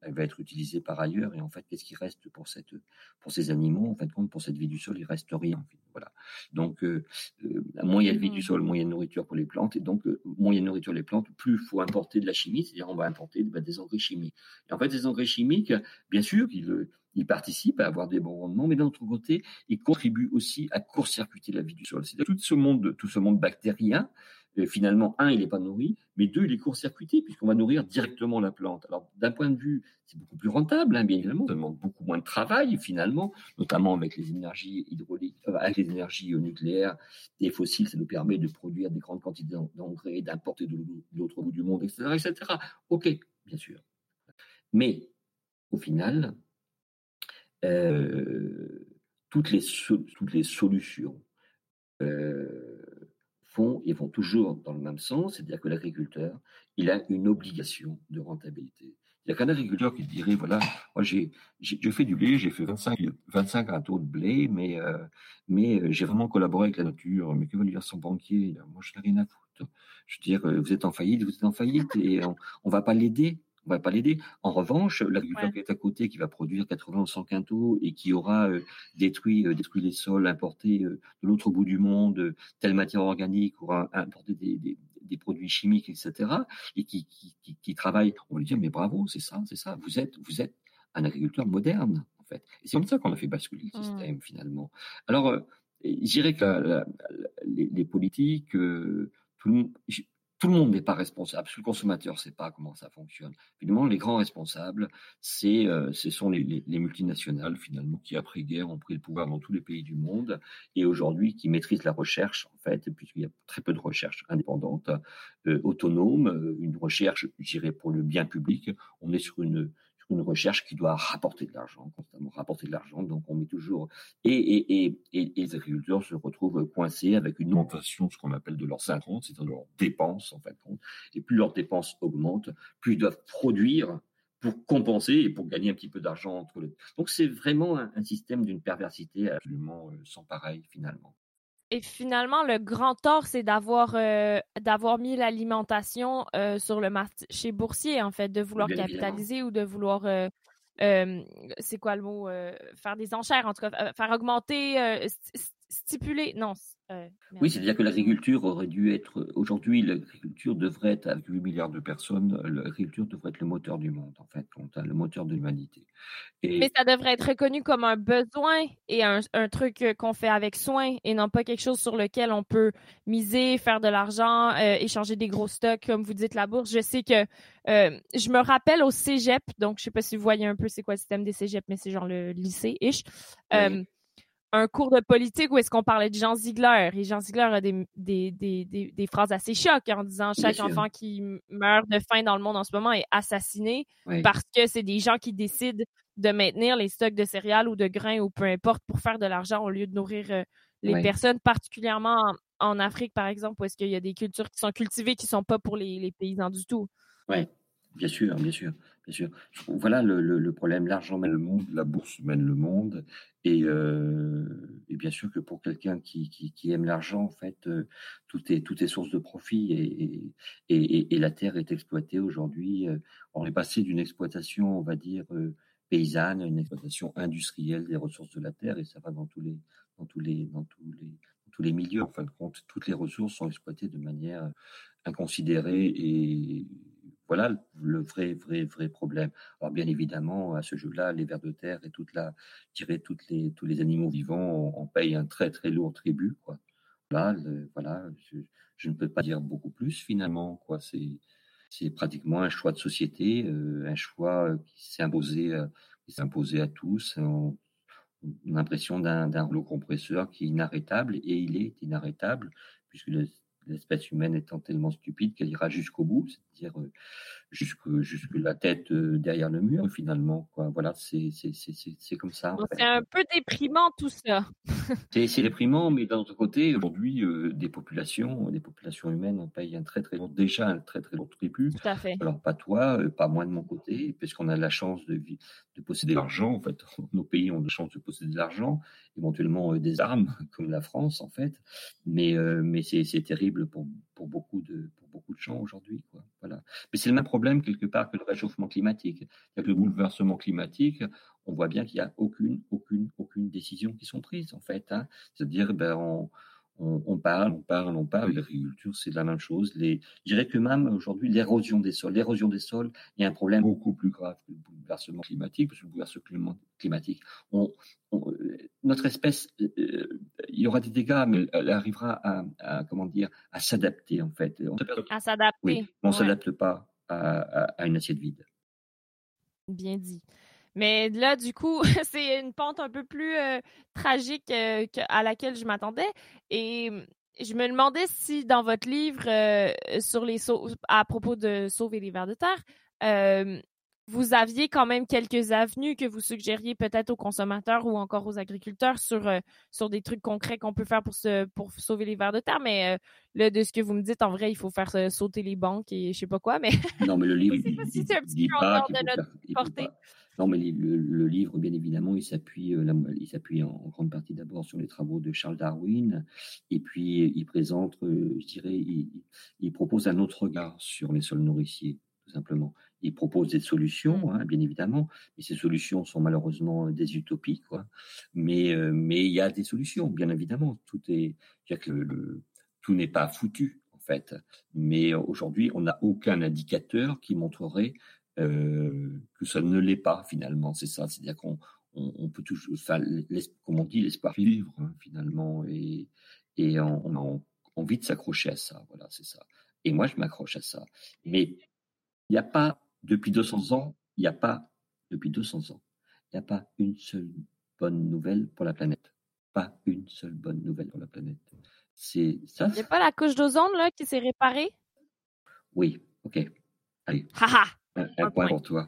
elle va être utilisée par ailleurs. Et en fait, qu'est-ce qui reste pour cette, pour ces animaux? En fin de compte, pour cette vie du sol, il reste rien. Voilà. Donc, euh, euh, moins il y a de vie du sol, moins il y a de nourriture pour les plantes, et donc euh, moins il y a de nourriture pour les plantes, plus il faut importer de la chimie, c'est-à-dire on va importer bah, des engrais chimiques. Et en fait, ces engrais chimiques, bien sûr, ils, ils participent à avoir des bons rendements, mais d'un autre côté, ils contribuent aussi à court-circuiter la vie du sol. C'est-à-dire tout ce monde, tout ce monde bactérien finalement, un, il n'est pas nourri, mais deux, il est court-circuité puisqu'on va nourrir directement la plante. Alors, d'un point de vue, c'est beaucoup plus rentable, hein, bien évidemment, ça demande beaucoup moins de travail finalement, notamment avec les énergies hydrauliques, avec les énergies nucléaires et fossiles, ça nous permet de produire des grandes quantités d'engrais, d'importer de l'autre bout du monde, etc., etc. Ok, bien sûr. Mais au final, euh, toutes les toutes les solutions euh, font et vont toujours dans le même sens, c'est-à-dire que l'agriculteur, il a une obligation de rentabilité. Il n'y a qu'un agriculteur qui dirait, voilà, moi j'ai, fait du blé, j'ai fait 25, 25 râteaux de blé, mais, euh, mais euh, j'ai vraiment collaboré avec la nature. Mais que veut dire son banquier? Moi, je n'ai rien à foutre. Je veux dire, vous êtes en faillite, vous êtes en faillite et on, ne va pas l'aider on va pas l'aider. En revanche, l'agriculteur qui est à côté, qui va produire 80 ou 100 quintaux et qui aura détruit, détruit les sols, importé de l'autre bout du monde telle matière organique, aura importé des, des produits chimiques, etc., et qui, qui, qui, travaillent, on lui dire, mais bravo, c'est ça, c'est ça, vous êtes, vous êtes un agriculteur moderne, en fait. Et c'est comme ça qu'on a fait basculer le mmh. système, finalement. Alors, euh, je dirais que les, politiques, euh, tout le monde, tout le monde n'est pas responsable. Le consommateur ne sait pas comment ça fonctionne. Finalement, les grands responsables, c'est, euh, ce sont les, multinationales, finalement, qui après-guerre ont pris le pouvoir dans tous les pays du monde et aujourd'hui qui maîtrisent la recherche, en fait, puisqu'il y a très peu de recherche indépendante, euh, autonome, euh, une recherche, je dirais, pour le bien public. On est sur une une recherche qui doit rapporter de l'argent, constamment rapporter de l'argent. Donc, on met toujours. Et, les agriculteurs se retrouvent coincés avec une augmentation, ce qu'on appelle de leurs synchrone, c'est-à-dire leurs dépenses, en fait. Et plus leurs dépenses augmentent, plus ils doivent produire pour compenser et pour gagner un petit peu d'argent entre les. Donc, c'est vraiment un, un système d'une perversité absolument euh, sans pareil, finalement. Et finalement, le grand tort, c'est d'avoir euh, d'avoir mis l'alimentation euh, sur le marché boursier, en fait, de vouloir capitaliser ou de vouloir euh, c'est quoi le mot faire des enchères, en tout cas, faire augmenter, stipuler, non, euh, oui, c'est-à-dire que l'agriculture aurait dû être. Aujourd'hui, l'agriculture devrait être, avec 8 milliards de personnes, l'agriculture devrait être le moteur du monde, en fait, le moteur de l'humanité. Mais ça devrait être reconnu comme un besoin et un, truc euh, qu'on fait avec soin et non pas quelque chose sur lequel on peut miser, faire de l'argent, euh, échanger des gros stocks, comme vous dites, la bourse. Je sais que je me rappelle au cégep, donc je sais pas si vous voyez un peu c'est quoi le système des cégeps, mais c'est genre le lycée-ish un cours de politique où est-ce qu'on parlait de Jean Ziegler. Et Jean Ziegler a des, des, des, des, phrases assez chocs en disant chaque enfant qui meurt de faim dans le monde en ce moment est assassiné parce que c'est des gens qui décident de maintenir les stocks de céréales ou de grains ou peu importe pour faire de l'argent au lieu de nourrir euh, les personnes, particulièrement en, Afrique, par exemple, où est-ce qu'il y a des cultures qui sont cultivées qui ne sont pas pour les, les paysans du tout. Oui, bien sûr, bien sûr. Bien sûr. Voilà le, problème. L'argent mène le monde, la bourse mène le monde. Et, euh, bien sûr que pour quelqu'un qui, aime l'argent, en fait, euh, tout, est, source de profit. Et, la terre est exploitée aujourd'hui. Euh, on est passé d'une exploitation, on va dire, paysanne à une exploitation industrielle des ressources de la terre. Et ça va dans tous les, dans tous les milieux. En fin de compte, toutes les ressources sont exploitées de manière inconsidérée et voilà le vrai, vrai, vrai problème. Alors bien évidemment, à ce jeu-là, les vers de terre et toute la, tirer les, tous les animaux vivants, on, paye un très très lourd tribut, voilà, je, ne peux pas dire beaucoup plus finalement, quoi. C'est, c'est pratiquement un choix de société, euh, un choix qui s'est imposé, euh, à tous. On, a l'impression d'un, d'un rouleau compresseur qui est inarrêtable et il est inarrêtable puisque le, l'espèce humaine étant tellement stupide qu'elle ira jusqu'au bout, c'est-à-dire euh, jusque, jusque la tête euh, derrière le mur, finalement. Quoi. Voilà, c'est, c'est, comme ça. C'est un peu déprimant tout ça. c'est, déprimant, mais d'un autre côté, aujourd'hui, euh, des populations, des populations humaines, on paye un très très lourd, déjà un très très lourd tribut. Tout à fait. Alors pas toi, pas moi de mon côté, puisqu'on a la chance de, de posséder l'argent. En fait, nos pays ont la chance de posséder de l'argent, éventuellement des armes, comme la France en fait. Mais, mais c'est, terrible pour, pour beaucoup de pour beaucoup de gens aujourd'hui. Voilà. Mais c'est le même problème quelque part que le réchauffement climatique. Avec le bouleversement climatique, on voit bien qu'il n'y a aucune, aucune, aucune décision qui sont prises en fait. Hein. C'est-à-dire, ben, on, on, parle, on parle, on parle. L'agriculture, c'est la même chose. Les, je dirais que même aujourd'hui, l'érosion des sols, l'érosion des sols, il y a un problème beaucoup plus grave que le bouleversement climatique, parce que le bouleversement climatique, on, notre espèce, euh, il y aura des dégâts, mais elle arrivera à, comment dire, à s'adapter en fait. à s'adapter. Oui, on ne s'adapte pas à une assiette vide. Bien dit. Mais là, du coup, c'est une pente un peu plus euh, tragique euh, à laquelle je m'attendais. Et hum, je me demandais si dans votre livre euh, sur les à propos de sauver les vers de terre, vous aviez quand même quelques avenues que vous suggériez peut-être aux consommateurs ou encore aux agriculteurs sur sur des trucs concrets qu'on peut faire pour se pour sauver les vers de terre. Mais là, de ce que vous me dites, en vrai, il faut faire sauter les banques et je sais pas quoi. Mais non, mais le livre, il, dit pas de notre portée. Non, mais le, livre, bien évidemment, il s'appuie, euh, il s'appuie en, grande partie d'abord sur les travaux de Charles Darwin, et puis il présente, euh, je dirais, il, propose un autre regard sur les sols nourriciers, tout simplement. Il propose des solutions, mmh. hein, bien évidemment, mais ces solutions sont malheureusement des utopies, quoi. Mais, euh, mais il y a des solutions, bien évidemment. Tout est, que le, tout n'est pas foutu, en fait. Mais aujourd'hui, on n'a aucun indicateur qui montrerait euh, que ça ne l'est pas finalement. C'est ça, c'est-à-dire qu'on on, peut toujours, enfin, comme on dit, l'espoir vivre hein, finalement, et, et on, a envie de s'accrocher à ça. Voilà, c'est ça. Et moi, je m'accroche à ça. Mais il n'y a pas, depuis 200 ans, il n'y a pas, depuis 200 ans, il n'y a pas une seule bonne nouvelle pour la planète. Pas une seule bonne nouvelle pour la planète. C'est ça. Il n'y a pas la couche d'ozone là qui s'est réparée? Oui, ok. Allez. Haha. Un, point, pour toi.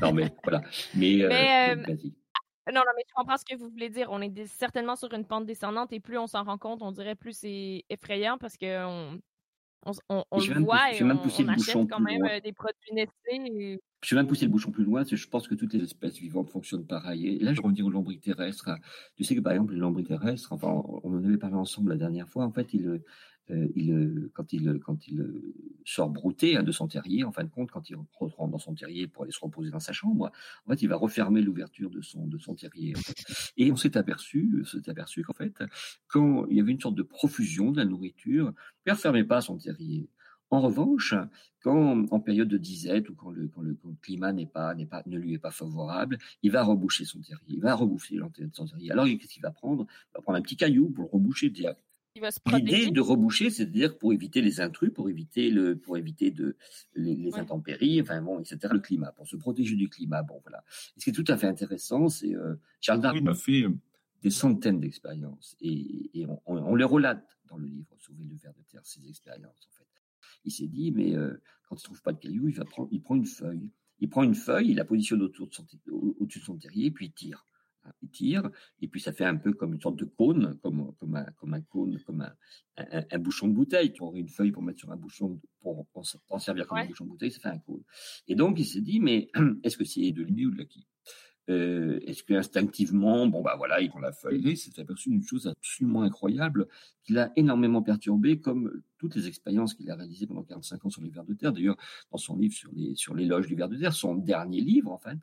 Non, mais voilà. Mais, euh, euh, Non, non, mais je comprends ce que vous voulez dire. On est certainement sur une pente descendante et plus on s'en rend compte, on dirait plus c'est effrayant parce qu'on on, on, le voit et on, on achète quand même euh, des produits Nestlé. Je vais même pousser le bouchon plus loin, je pense que toutes les espèces vivantes fonctionnent pareil. Et là, je reviens aux lombriques terrestres. Tu sais que par exemple, les lombriques terrestres, enfin, on en avait parlé ensemble la dernière fois, en fait, ils, euh, il, euh, quand il, euh, sort brouté hein, de son terrier, en fin de compte, quand il rentre dans son terrier pour aller se reposer dans sa chambre, en fait, il va refermer l'ouverture de son, terrier. Et on s'est aperçu, aperçu qu'en fait, quand il y avait une sorte de profusion de la nourriture, il ne refermait pas son terrier. En revanche, quand en période de disette ou quand le, climat n'est pas, pas, ne lui est pas favorable, il va reboucher son terrier, il va rebouffer son terrier. Alors qu'est-ce qu'il va prendre? Il va prendre un petit caillou pour le reboucher, dire L'idée de reboucher, c'est-à-dire pour éviter les intrus, pour éviter le, pour éviter de les, intempéries, enfin bon, etc. Le climat, pour se protéger du climat. Bon, voilà. ce qui est tout à fait intéressant, c'est euh, Charles Darwin a fait euh, des centaines d'expériences et, on, les relate dans le livre Sauver le ver de terre, ces expériences en fait. Il s'est dit, mais euh, quand il trouve pas de caillou, il va prendre, il prend une feuille. Il prend une feuille, il la positionne autour de son, au-dessus de son terrier, puis il tire il tire, et puis ça fait un peu comme une sorte de cône, comme, comme, un, comme un cône, comme un, un, bouchon de bouteille. Tu aurais une feuille pour mettre sur un bouchon, pour, pour, servir comme un bouchon de bouteille, ça fait un cône. Et donc il s'est dit, mais est-ce que c'est de l'idée ou de l'acquis euh, Est-ce que instinctivement, bon bah voilà, il prend la feuille, il s'est aperçu d'une chose absolument incroyable qui l'a énormément perturbé, comme toutes les expériences qu'il a réalisées pendant 45 ans sur les vers de terre. D'ailleurs, dans son livre sur les sur l'éloge du ver de terre, son dernier livre en fait,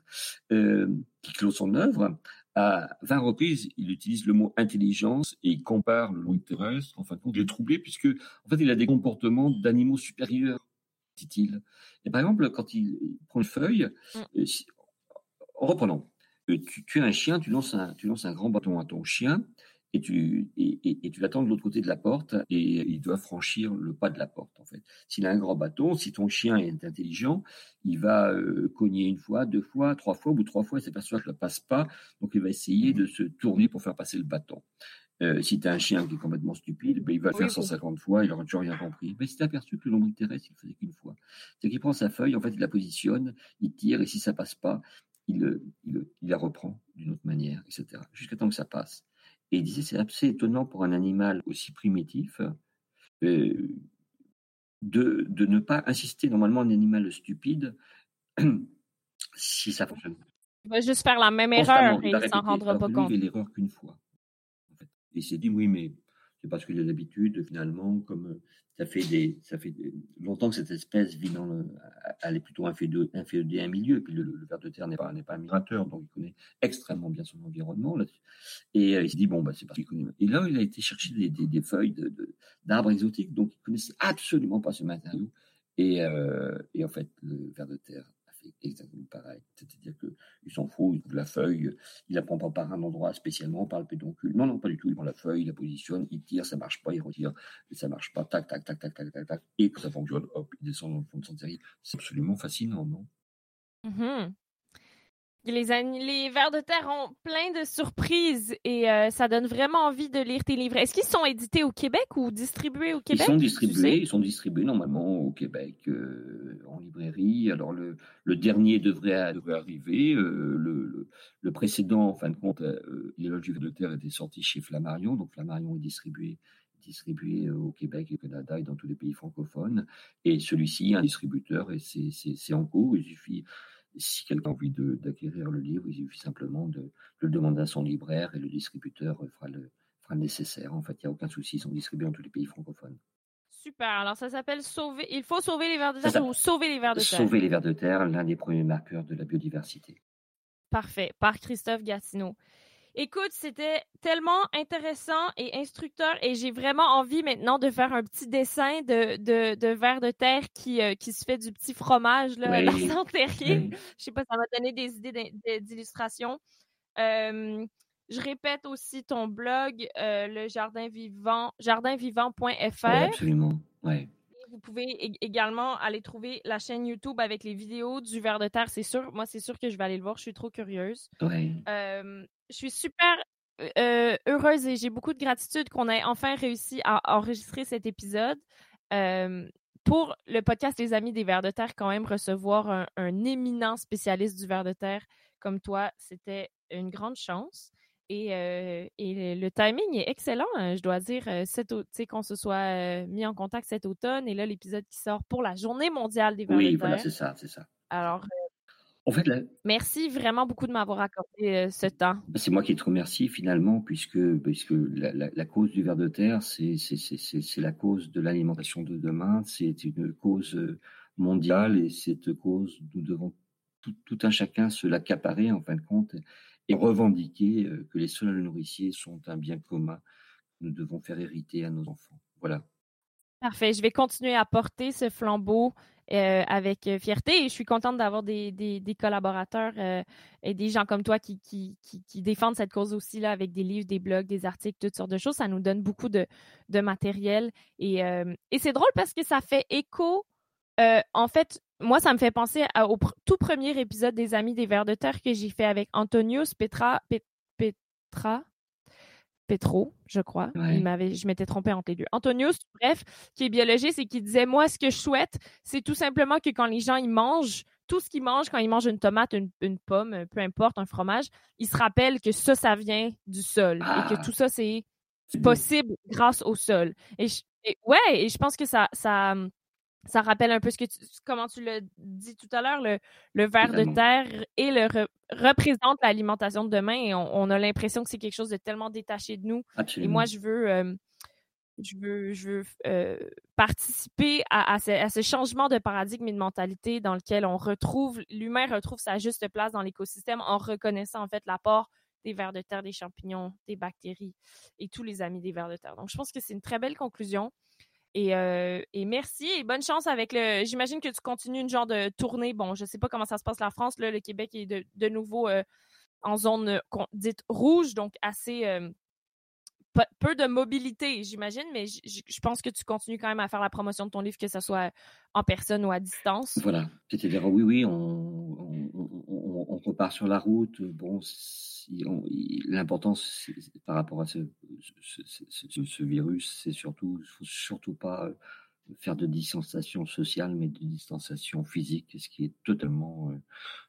euh, qui clôt son œuvre, à 20 reprises, il utilise le mot intelligence et il compare le monde terrestre. En fin de compte, il est troublé puisque, en fait, il a des comportements d'animaux supérieurs, dit-il. Et par exemple, quand il prend une feuille, mm. euh, reprenons. Euh, tu, tu, es un chien, tu lances un, tu lances un grand bâton à ton chien et tu, et, et, tu l'attends de l'autre côté de la porte et il doit franchir le pas de la porte en fait. S'il a un grand bâton, si ton chien est intelligent, il va euh, cogner une fois, deux fois, trois fois, au bout de trois fois, il s'aperçoit que ne passe pas, donc il va essayer de se tourner pour faire passer le bâton. Euh, si tu as un chien qui est complètement stupide, ben, il va le faire 150 fois, il n'aura toujours rien compris. Mais si tu aperçu que le lombric terrestre, il ne faisait qu'une fois. C'est qu'il prend sa feuille, en fait, il la positionne, il tire, et si ça passe pas, il, il, il la reprend d'une autre manière, etc. Jusqu'à temps que ça passe. Et il disait, c'est assez étonnant pour un animal aussi primitif euh, de, de, ne pas insister. Normalement, un animal stupide, si ça fonctionne. Il va juste faire la même erreur et il s'en rendra pas compte. Il fait l'erreur qu'une fois. En fait. Et il s'est dit, oui, mais c'est parce qu'il a l'habitude, finalement, comme euh, ça fait des, ça fait longtemps que cette espèce vit dans le, elle est plutôt inféodée à un milieu, puis le, le, ver de terre n'est pas, n'est pas un migrateur, donc il connaît extrêmement bien son environnement. Là et euh, il s'est dit, bon, bah, c'est parce qu'il connaît. Et là, il a été chercher des, des, des feuilles de, d'arbres exotiques, donc il connaissait absolument pas ce matériau. Et, euh, et en fait, le ver de terre exactement pareil. C'est-à-dire qu'il s'en fout, il la feuille, il la prend pas par un endroit spécialement, par le pédoncule. Non, non, pas du tout. Il prend la feuille, il la positionne, il tire, ça marche pas, il retire, et ça marche pas, tac, tac, tac, tac, tac, tac, tac, et que ça fonctionne, hop, il descend dans le fond de son terrier. C'est absolument fascinant, non? Mm-hmm. Les, les vers de terre ont plein de surprises et euh, ça donne vraiment envie de lire tes livres. Est-ce qu'ils sont édités au Québec ou distribués au Québec? Ils sont distribués, ils sont distribués normalement au Québec euh, en librairie. Alors le, le dernier devrait, devrait arriver. Euh, le, le, précédent, en fin de compte, Les du ver de terre était sorti chez Flammarion, donc Flammarion est distribué distribué au Québec et au Canada et dans tous les pays francophones. Et celui-ci, un distributeur, et c'est en cours. Il suffit si quelqu'un a envie d'acquérir le livre, il suffit simplement de, le demander à son libraire et le distributeur fera le, fera le nécessaire. En fait, il n'y a aucun souci, ils sont distribués dans tous les pays francophones. Super. Alors, ça s'appelle Sauver. Il faut sauver les vers de terre ou sauver les vers de terre? Sauver les vers de terre, l'un des premiers marqueurs de la biodiversité. Parfait. Par Christophe Gatineau. Écoute, c'était tellement intéressant et instructeur et j'ai vraiment envie maintenant de faire un petit dessin de, de, de verre de terre qui, euh, qui se fait du petit fromage là, oui. dans terrier. Je sais pas, ça m'a donné des idées d'illustration. Euh, je répète aussi ton blog, euh, le jardin vivant, jardinvivant.fr. Oui, absolument. Ouais. Vous pouvez également aller trouver la chaîne YouTube avec les vidéos du ver de terre. C'est sûr, moi, c'est sûr que je vais aller le voir. Je suis trop curieuse. Euh, je suis super euh, heureuse et j'ai beaucoup de gratitude qu'on ait enfin réussi à enregistrer cet épisode. pour le podcast Les Amis des Vers de Terre, quand même, recevoir un, un éminent spécialiste du ver de terre comme toi, c'était une grande chance. Et, euh, et, le timing est excellent, hein, je dois dire, euh, qu'on se soit euh, mis en contact cet automne et là, l'épisode qui sort pour la Journée mondiale des Oui, voilà, c'est ça, c'est ça. Alors, en fait, merci vraiment beaucoup de m'avoir accordé ce temps. Bah, c'est moi qui te remercie finalement, puisque, puisque la, la, cause du ver de terre, c'est la cause de l'alimentation de demain, c'est une cause mondiale et cette cause, nous devons tout, tout un chacun se l'accaparer en fin de compte et revendiquer euh, que les sols nourriciers sont un bien commun que nous devons faire hériter à nos enfants. Voilà. Parfait. Je vais continuer à porter ce flambeau euh, avec euh, fierté et je suis contente d'avoir des, des, collaborateurs et des gens comme toi qui, qui, qui, défendent cette cause aussi là avec des livres, des blogs, des articles, toutes sortes de choses. Ça nous donne beaucoup de, de matériel et, et c'est drôle parce que ça fait écho. en fait, moi, ça me fait penser au tout premier épisode des Amis des Vers de Terre que j'ai fait avec Antonius Petra, Petra, Petro, je crois. Il m'avait, je m'étais trompée entre les deux. Antonius, bref, qui est biologiste et qui disait, moi, ce que je souhaite, c'est tout simplement que quand les gens ils mangent, tout ce qu'ils mangent, quand ils mangent une tomate, une, pomme, peu importe, un fromage, ils se rappellent que ça, ça vient du sol et que ah! tout ça, c'est possible grâce au sol. Et, ouais, et je pense que ça, ça, ça rappelle un peu ce que tu, comment tu l'as dit tout à l'heure, le, le ver de terre et le représente l'alimentation de demain et on, a l'impression que c'est quelque chose de tellement détaché de nous. Et moi, je veux, euh, je veux, je veux euh, participer à, à, ce, changement de paradigme et de mentalité dans lequel on retrouve, l'humain retrouve sa juste place dans l'écosystème en reconnaissant en fait l'apport des vers de terre, des champignons, des bactéries et tous les amis des vers de terre. Donc, je pense que c'est une très belle conclusion. Euh, et, merci et bonne chance avec le. J'imagine que tu continues une genre de tournée. Bon, je sais pas comment ça se passe la France. Là, le Québec est de, nouveau euh, en zone euh, dite rouge, donc assez peu de mobilité, j'imagine, mais je pense que tu continues quand même à faire la promotion de ton livre, que ce soit en personne ou à distance. Voilà. C'est-à-dire, oui, oui, on, on, repart sur la route. Bon, l'importance par rapport à ce, ce, virus, c'est surtout, faut surtout pas euh, faire de distanciation sociale, mais de distanciation physique, ce qui est totalement, euh,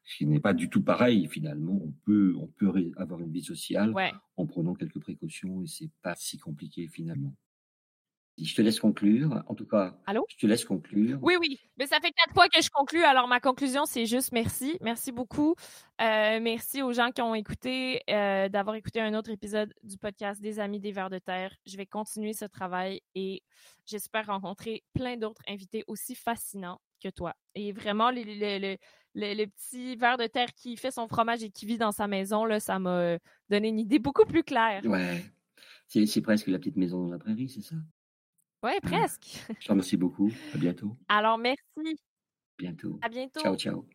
ce qui n'est pas du tout pareil finalement. On peut, on peut avoir une vie sociale en prenant quelques précautions et c'est pas si compliqué finalement. Je te laisse conclure. En tout cas, Allô? je te laisse conclure. Oui, oui. Mais ça fait quatre fois que je conclue. Alors, ma conclusion, c'est juste merci. Merci beaucoup. Euh, merci aux gens qui ont écouté, euh, d'avoir écouté un autre épisode du podcast des Amis des Vers de Terre. Je vais continuer ce travail et j'espère rencontrer plein d'autres invités aussi fascinants que toi. Et vraiment, le, le, petit ver de terre qui fait son fromage et qui vit dans sa maison, là, ça m'a donné une idée beaucoup plus claire. Ouais. C'est presque la petite maison dans la prairie, c'est ça? Oui, presque. Je te remercie beaucoup. À bientôt. Alors, merci. Bientôt. À bientôt. Ciao, ciao.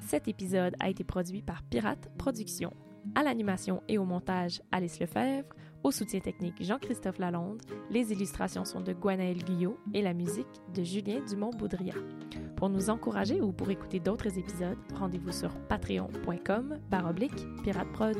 Cet épisode a été produit par Pirate Productions. À l'animation et au montage, Alice Lefebvre. Au soutien technique, Jean-Christophe Lalonde. Les illustrations sont de Gwenaël Guyot et la musique de Julien Dumont-Boudria. Pour nous encourager ou pour écouter d'autres épisodes, rendez-vous sur patreon.com baroblique pirateprod.